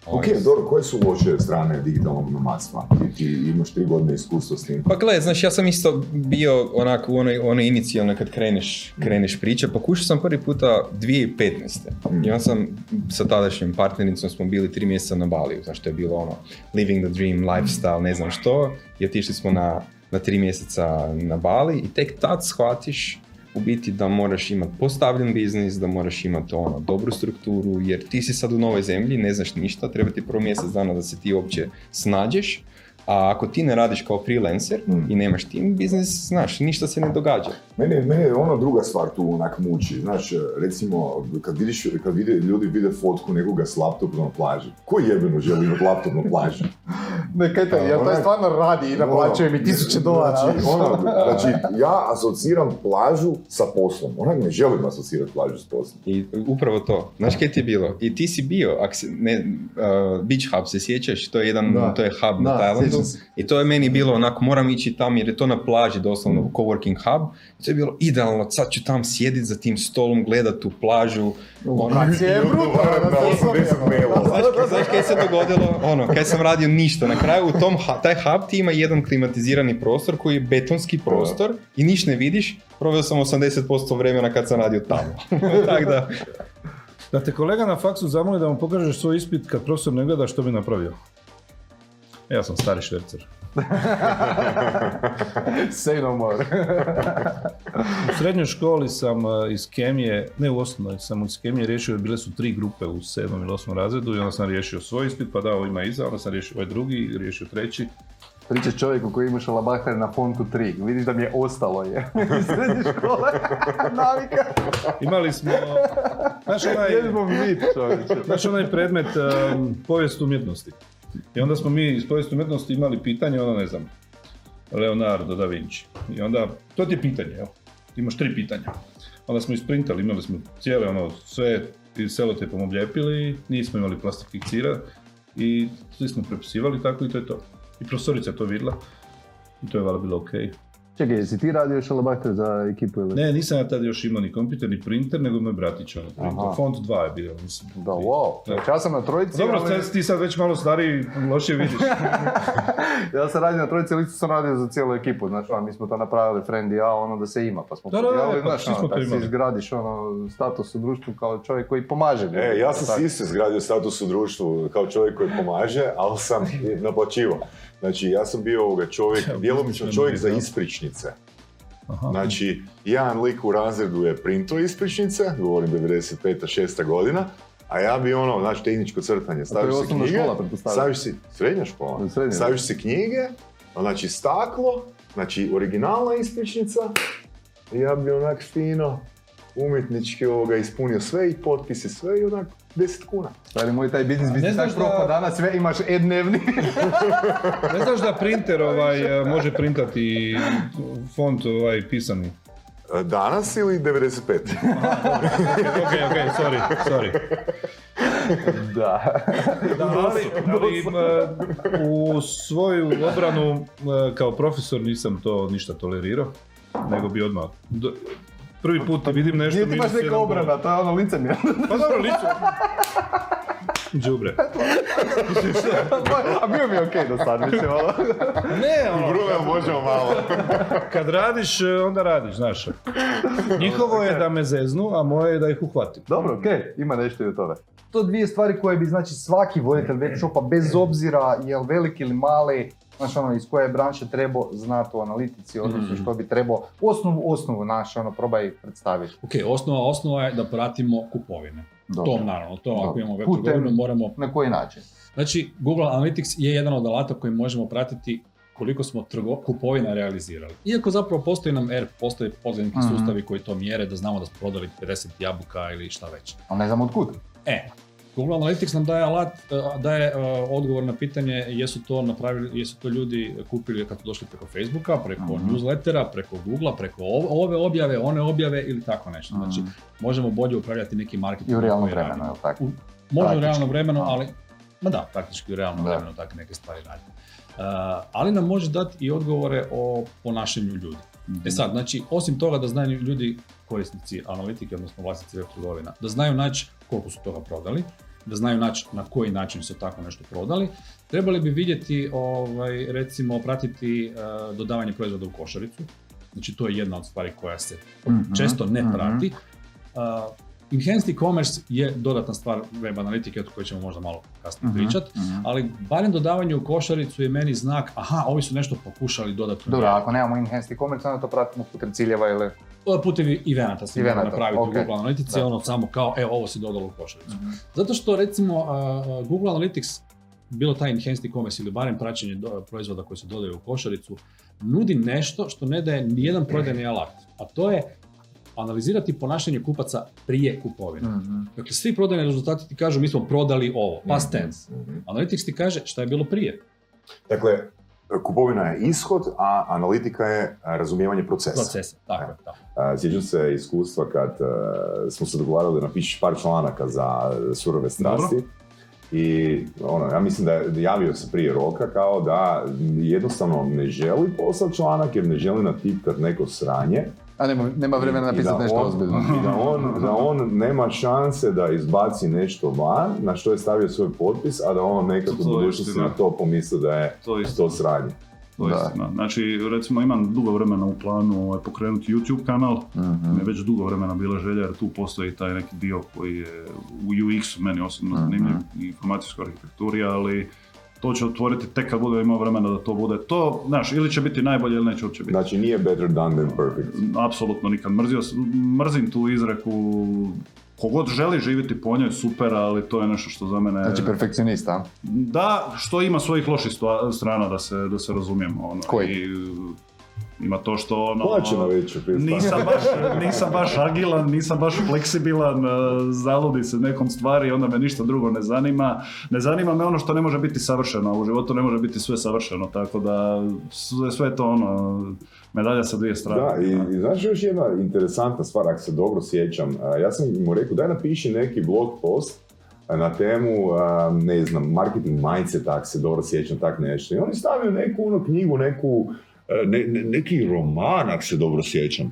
Ok, dobro, koje su loše strane digitalnog nomadstva? Ti, ti imaš tri godine iskustva s tim. Pa gle, znaš, ja sam isto bio onako u onoj, onoj inicijalnoj kad kreneš, kreneš priče, pokušao sam prvi puta 2015. I onda sam sa tadašnjom partnericom smo bili tri mjeseca na Baliju, zašto je bilo ono living the dream, lifestyle, ne znam što. I otišli smo na, na tri mjeseca na Bali i tek tad shvatiš u biti da moraš imati postavljen biznis, da moraš imati ono, dobru strukturu, jer ti si sad u novoj zemlji, ne znaš ništa, treba ti prvo mjesec dana da se ti uopće snađeš, a ako ti ne radiš kao freelancer i nemaš tim biznis, znaš, ništa se ne događa. Mene, mene je ona druga stvar tu onak muči. Znaš, recimo, kad, vidiš, kad vide, ljudi vide fotku nekoga s laptopom na plaži. Ko jebeno želi imati laptop na plaži? Ne, kaj to, ja to je stvarno radi i naplaćuje mi tisuće dolara. Znači, ono, znači, ja asociram plažu sa poslom. Onak ne želim asocirati plažu s poslom. I upravo to. Znaš kaj ti je bilo? I ti si bio, ak se, ne, uh, Beach Hub se sjećaš, to je jedan, Da. to je hub na Tajlandu. I to je meni bilo onako, moram ići tam jer je to na plaži doslovno, coworking hub. I to je bilo idealno, sad ću tam sjediti za tim stolom, gledat tu plažu. Ono, znaš kaj se dogodilo? Ono, kaj sam radio ništa. Na kraju u tom, ha- taj hub ti ima jedan klimatizirani prostor koji je betonski prostor i niš ne vidiš. Proveo sam 80% vremena kad sam radio tamo. [laughs] Tako da, Da te kolega na faksu zamoli da mu pokažeš svoj ispit kad profesor ne gleda što bi napravio. Ja sam stari švercer. [laughs] Say no more. U srednjoj školi sam uh, iz kemije, ne u osnovnoj, sam iz kemije riješio, bile su tri grupe u sedmom ili osmom razredu i onda sam riješio svoj ispit, pa dao ima iza, onda sam riješio ovaj drugi, riješio treći. Pričaš čovjeku koji ima šalabahter na fontu 3. Vidiš da mi je ostalo je. [laughs] Iz srednje škole. [laughs] Navika. Imali smo, znaš onaj, znaš onaj predmet um, povijest umjetnosti. I onda smo mi iz povijesti umjetnosti imali pitanje, ono ne znam, Leonardo da Vinci. I onda, to ti je pitanje, evo. Imaš tri pitanja. Onda smo isprintali, imali smo cijele ono, sve i selotepom oblijepili, nismo imali plastificira i svi smo prepisivali tako i to je to. I profesorica to vidjela i to je valjda bilo okej. Čekaj, jesi ti radio šalabahter za ekipu ili? Ne, nisam ja tad još imao ni kompjuter ni printer, nego moj bratić ono printer. Font 2 je bio, mislim. Da, wow. Znači, ja sam na trojici, Dobro, ali- ti sad već malo stariji, lošije vidiš. [laughs] Ja sam radio na trojici, ali sam radio za cijelu ekipu, znači mi smo to napravili, friend i ja, ono da se ima, pa smo Da, da, da, podijelili, pa znaš, ono, si izgradiš ono, status u društvu kao čovjek koji pomaže. E, ja sam si isto izgradio status u društvu kao čovjek koji pomaže, ali sam [laughs] naplaćivao. Znači, ja sam bio ovoga čovjek, djelomično čovjek za ispričnice. Znači, jedan lik u razredu je printo ispričnice, govorim 95. 6. godina, a ja bi ono, znači tehničko crtanje, staviš si knjige, škola, staviš si, srednja škola, Srednja, staviš si knjige, znači staklo, znači originalna ispričnica, i ja bi onak fino, umjetnički ovoga ispunio sve i potpisi sve i onak 10 kuna. Stari moj, taj biznis bi Ne ti znaš tak propao da- danas, sve imaš e-dnevni. [laughs] Ne znaš da printer ovaj, e, može printati font ovaj, pisani? E, Danas ili 95? ok, ok, sorry, sorry. da. Da, ali, u svoju obranu m, kao profesor nisam to ništa tolerirao, nego bi odmah... do- prvi put vidim nešto... Nije ti baš neka obrana, to je ono licemjerno. Pa dobro, licu. Đubre. A bio mi je okej do sad, mislim, ono. Ne, ono, možemo malo. kad radiš, e, onda radiš, znaš. Njihovo je da me zeznu, a moje je da ih uhvatim. Dobro, okej, ima nešto i od toga. To dvije stvari koje bi, znači, svaki voditelj web shopa, bez obzira je li veliki ili mali, znaš, ono, iz koje branše trebao znati u analitici, odnosno Mhm. što bi trebao, osnovu, osnovu, znaš, ono, probaj predstaviti. Ok, osnova, osnova je da pratimo kupovine. Dobro. To naravno, to ako imamo web trgovinu moramo... Na koji način? Znači, Google Analytics je jedan od alata koji možemo pratiti koliko smo trgo, kupovina realizirali. Iako zapravo postoji nam ERP, postoje pozivniki Mhm. sustavi koji to mjere da znamo da smo prodali 50 jabuka ili šta već. Ali ne znam od kud. E, Google Analytics nam daje alat, eh, daje eh, odgovor na pitanje jesu to napravili, jesu to ljudi kupili kad su došli preko Facebooka, preko Mhm. newslettera, preko Googlea, preko ov- ove objave, one objave ili tako nešto. Znači, Mhm. možemo bolje upravljati neki marketing. I u realnom vremenu, radimo. jel tako? U- Može u realnom vremenu, ali Ma da, praktički u realnom Da. vremenu tako neke stvari radimo. Uh, ali nam može dati i odgovore o ponašanju ljudi. E sad, znači, osim toga da znaju ljudi, korisnici analitike, odnosno vlasnici web trgovina, da znaju naći koliko su toga prodali, da znaju naći na koji način su tako nešto prodali, trebali bi vidjeti, ovaj, recimo, pratiti uh, dodavanje proizvoda u košaricu. Znači, to je jedna od stvari koja se Mhm, često ne prati. Uh, Enhanced e-commerce je dodatna stvar web analitike o kojoj ćemo možda malo kasnije Mhm, pričat, mhm. ali barem dodavanje u košaricu je meni znak, aha, ovi su nešto pokušali dodatno. Dobro, ako nemamo enhanced e-commerce, onda to pratimo putem ciljeva ili... O, Putem evenata se mora napraviti ok. u Google Analytici, Da. ono samo kao, evo, ovo si dodalo u košaricu. Zato što, recimo, uh, Google Analytics, bilo taj enhanced e-commerce ili barem praćenje do- proizvoda koji se dodaju u košaricu, nudi nešto što ne daje nijedan prodajni alat, a to je analizirati ponašanje kupaca prije kupovine. Mhm. Dakle, svi prodajni rezultati ti kažu mi smo prodali ovo, past tense. Analytics ti kaže šta je bilo prije. Dakle, kupovina je ishod, a analitika je razumijevanje procesa. Procesa, tako je, tako. A, Sjećam se iskustva kad e, smo se dogovarali da napišeš par članaka za e, surove strasti. I ono, ja mislim da je javio se prije roka kao da jednostavno ne želi poslati članak jer ne želi natipkat neko sranje. A nema, nema vremena napisati nešto on- ozbiljno. I da on, da on nema šanse da izbaci nešto van, na što je stavio svoj potpis, a da on nekad u budućnosti na to pomisli da je To to sranje. To je istina. Znači, recimo imam dugo vremena u planu ovaj, pokrenuti YouTube kanal. Mhm. Mi je već dugo vremena bila želja jer tu postoji taj neki dio koji je u UX-u meni osobno zanimljiv i informacijskoj arhitekturi, ali to će otvoriti tek kad bude imao vremena da to bude. To, znaš, ili će biti najbolje ili neće uopće biti. Znači nije better done than perfect. Apsolutno nikad. Mrzio, mrzim tu izreku, kogod želi živjeti po njoj, super, ali to je nešto što za mene... Znači perfekcionist, a? Da, što ima svojih loših strana, da se, da se razumijemo. Ono. Koji? I, ima to što ono... Plaćena već nisam baš, [laughs] nisam baš agilan, nisam baš fleksibilan, e, zaludi se nekom stvari, onda me ništa drugo ne zanima. Ne zanima me ono što ne može biti savršeno, a u životu ne može biti sve savršeno, tako da sve, sve to ono, medalja sa dvije strane. Da, i, i znaš još jedna interesantna stvar, ako se dobro sjećam, ja sam mu rekao daj napiši neki blog post na temu, ne znam, marketing mindset, ako se dobro sjećam, tak nešto. I on je stavio neku ono knjigu, neku, ne- ne- neki roman, ako se dobro sjećam.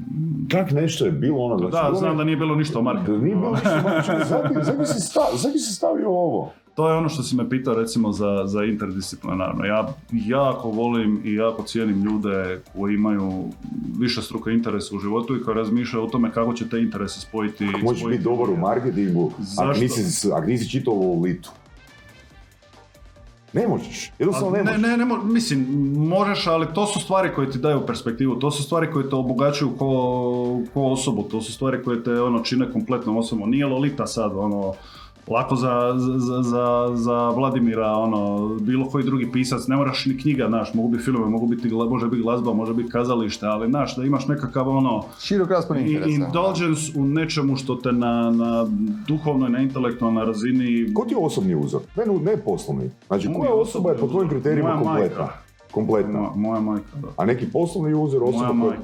Tak nešto je bilo ono. znači, Da, bilo znam je- da nije bilo ništa o marketingu. Da nije bilo ništa o. [laughs] Zaki- zaki si stavio ovo? To je ono što si me pitao recimo za, za interdisciplinarno. Ja jako volim i jako cijenim ljude koji imaju više struka interesa u životu i koji razmišljaju o tome kako će te interese spojiti. Možeš spojiti biti dobar u marketingu, ako nisi, ako nisi čitao Lolitu. Ne možeš, jednostavno ne ne, možeš. ne, ne, mo- mislim, možeš, ali to su stvari koje ti daju perspektivu, to su stvari koje te obogaćuju ko, ko osobu, to su stvari koje te ono, čine kompletnom osobom. Nije Lolita sad, ono, lako za, za, za, za Vladimira, ono, bilo koji drugi pisac, ne moraš ni knjiga, znaš, mogu biti filmove, mogu biti, može biti glazba, može biti kazalište, ali znaš, da imaš nekakav ono, Širok raspon i- interesa. indulgence u nečemu što te na, na duhovnoj, na intelektualnoj razini Ko ti je osobni uzor? Ne, ne poslovni. Znači, koja osoba je po tvojim kriterijima Moja kompletna? majka. Kompletna. Moja, moja majka, da. A neki poslovni uzor osoba Moja koja...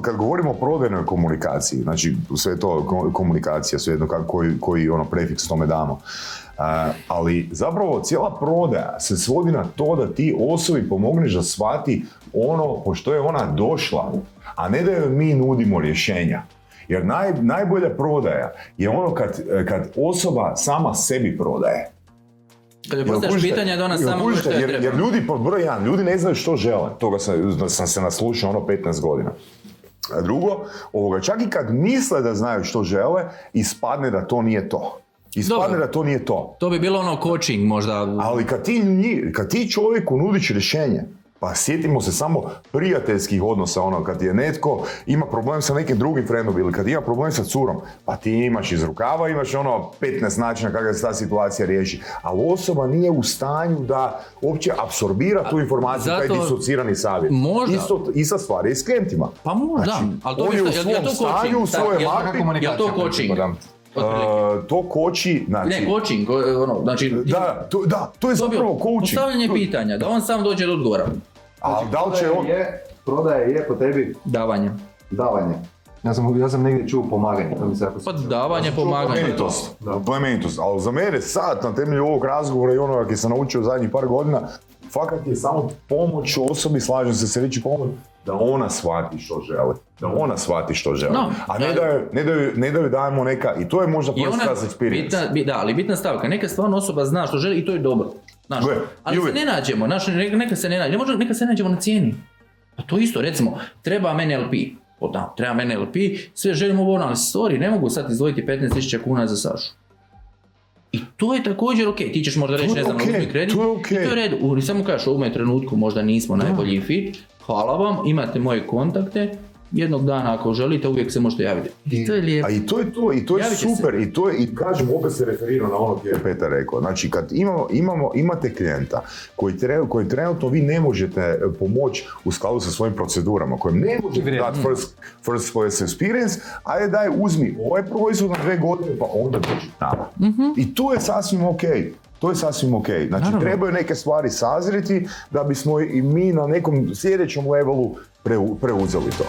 Kad govorimo o prodajnoj komunikaciji, znači sve to ko- komunikacija, svejedno kako, koji, koji ono prefiks tome damo. A, ali zapravo cijela prodaja se svodi na to da ti osobi pomogneš da shvati ono po što je ona došla, a ne da joj mi nudimo rješenja. Jer naj, najbolja prodaja je ono kad, kad osoba sama sebi prodaje. Kad joj postaviš pitanje da ona sama kužite? što je jer, jer ljudi, pod broj jedan, ljudi ne znaju što žele. Toga sam, sam se naslušao ono 15 godina. A drugo, ovoga, čak i kad misle da znaju što žele, ispadne da to nije to. Ispadne Dobro. da to nije to. To bi bilo ono coaching možda. Ali kad ti, kad ti čovjeku nudiš rješenje, pa sjetimo se samo prijateljskih odnosa, ono, kad je netko ima problem sa nekim drugim frendom ili kad ima problem sa curom, pa ti imaš iz rukava, imaš ono 15 načina kako se ta situacija riješi, ali osoba nije u stanju da uopće apsorbira tu informaciju, taj zato- disocirani savjet. Možda. Isto, ista stvar je i s klijentima. Pa možda, Znači, ali to on je u svom to stanju, u svojoj mapi. jel to coaching? Uh, to koči, znači... Ne, coaching, ko- ono, znači... Da, to, da, to je zapravo coaching. Postavljanje pitanja, da on sam dođe do odgovora. A da li će on... Je, prodaje je po tebi Davanje. davanje. Ja sam, ja sam negdje čuo pomaganje, to mi se jako Pa davanje, pomaganje. Plemenitost, plemenitost, ali za mene sad, na temelju ovog razgovora i onoga koji sam naučio zadnjih par godina, fakat je samo pomoć osobi, slažem se se reći pomoć, da ona shvati što želi. Da ona shvati što želi. No, A ne da- da, joj, ne, da joj, ne da joj dajemo neka, i to je možda first class experience. bitna, bi- da, ali bitna stavka, neka stvarno osoba zna što želi i to je dobro. Znaš, Gle, ali se ne nađemo, znaš, neka, se ne nađemo, možda neka se ne nađemo na cijeni. Pa to isto, recimo, treba meni LP. O da, treba meni LP, sve želimo ovo, ono, ali sorry, ne mogu sad izdvojiti 15.000 kuna za Sašu. I to je također ok, ti ćeš možda reći, ne znam, uzmi kredit, to je i to je u redu. U, samo kažeš, u ovome trenutku možda nismo najbolji fit, hvala vam, imate moje kontakte, jednog dana ako želite uvijek se možete javiti. I to je lijepo. A i to je to, i to je Javit će se. super, i to je, i kažem, opet se referiram na ono gdje je Petar rekao. Znači, kad imamo, imamo, imate klijenta koji, tre- koji trenutno vi ne možete e, pomoći u skladu sa svojim procedurama, kojem ne možete dati first, first class experience, ajde daj, uzmi ovaj proizvod na dve godine, pa onda dođi nama. I to je sasvim ok. To je sasvim ok. Znači, Naravno. trebaju neke stvari sazriti da bismo i mi na nekom sljedećem levelu preu- preuzeli to.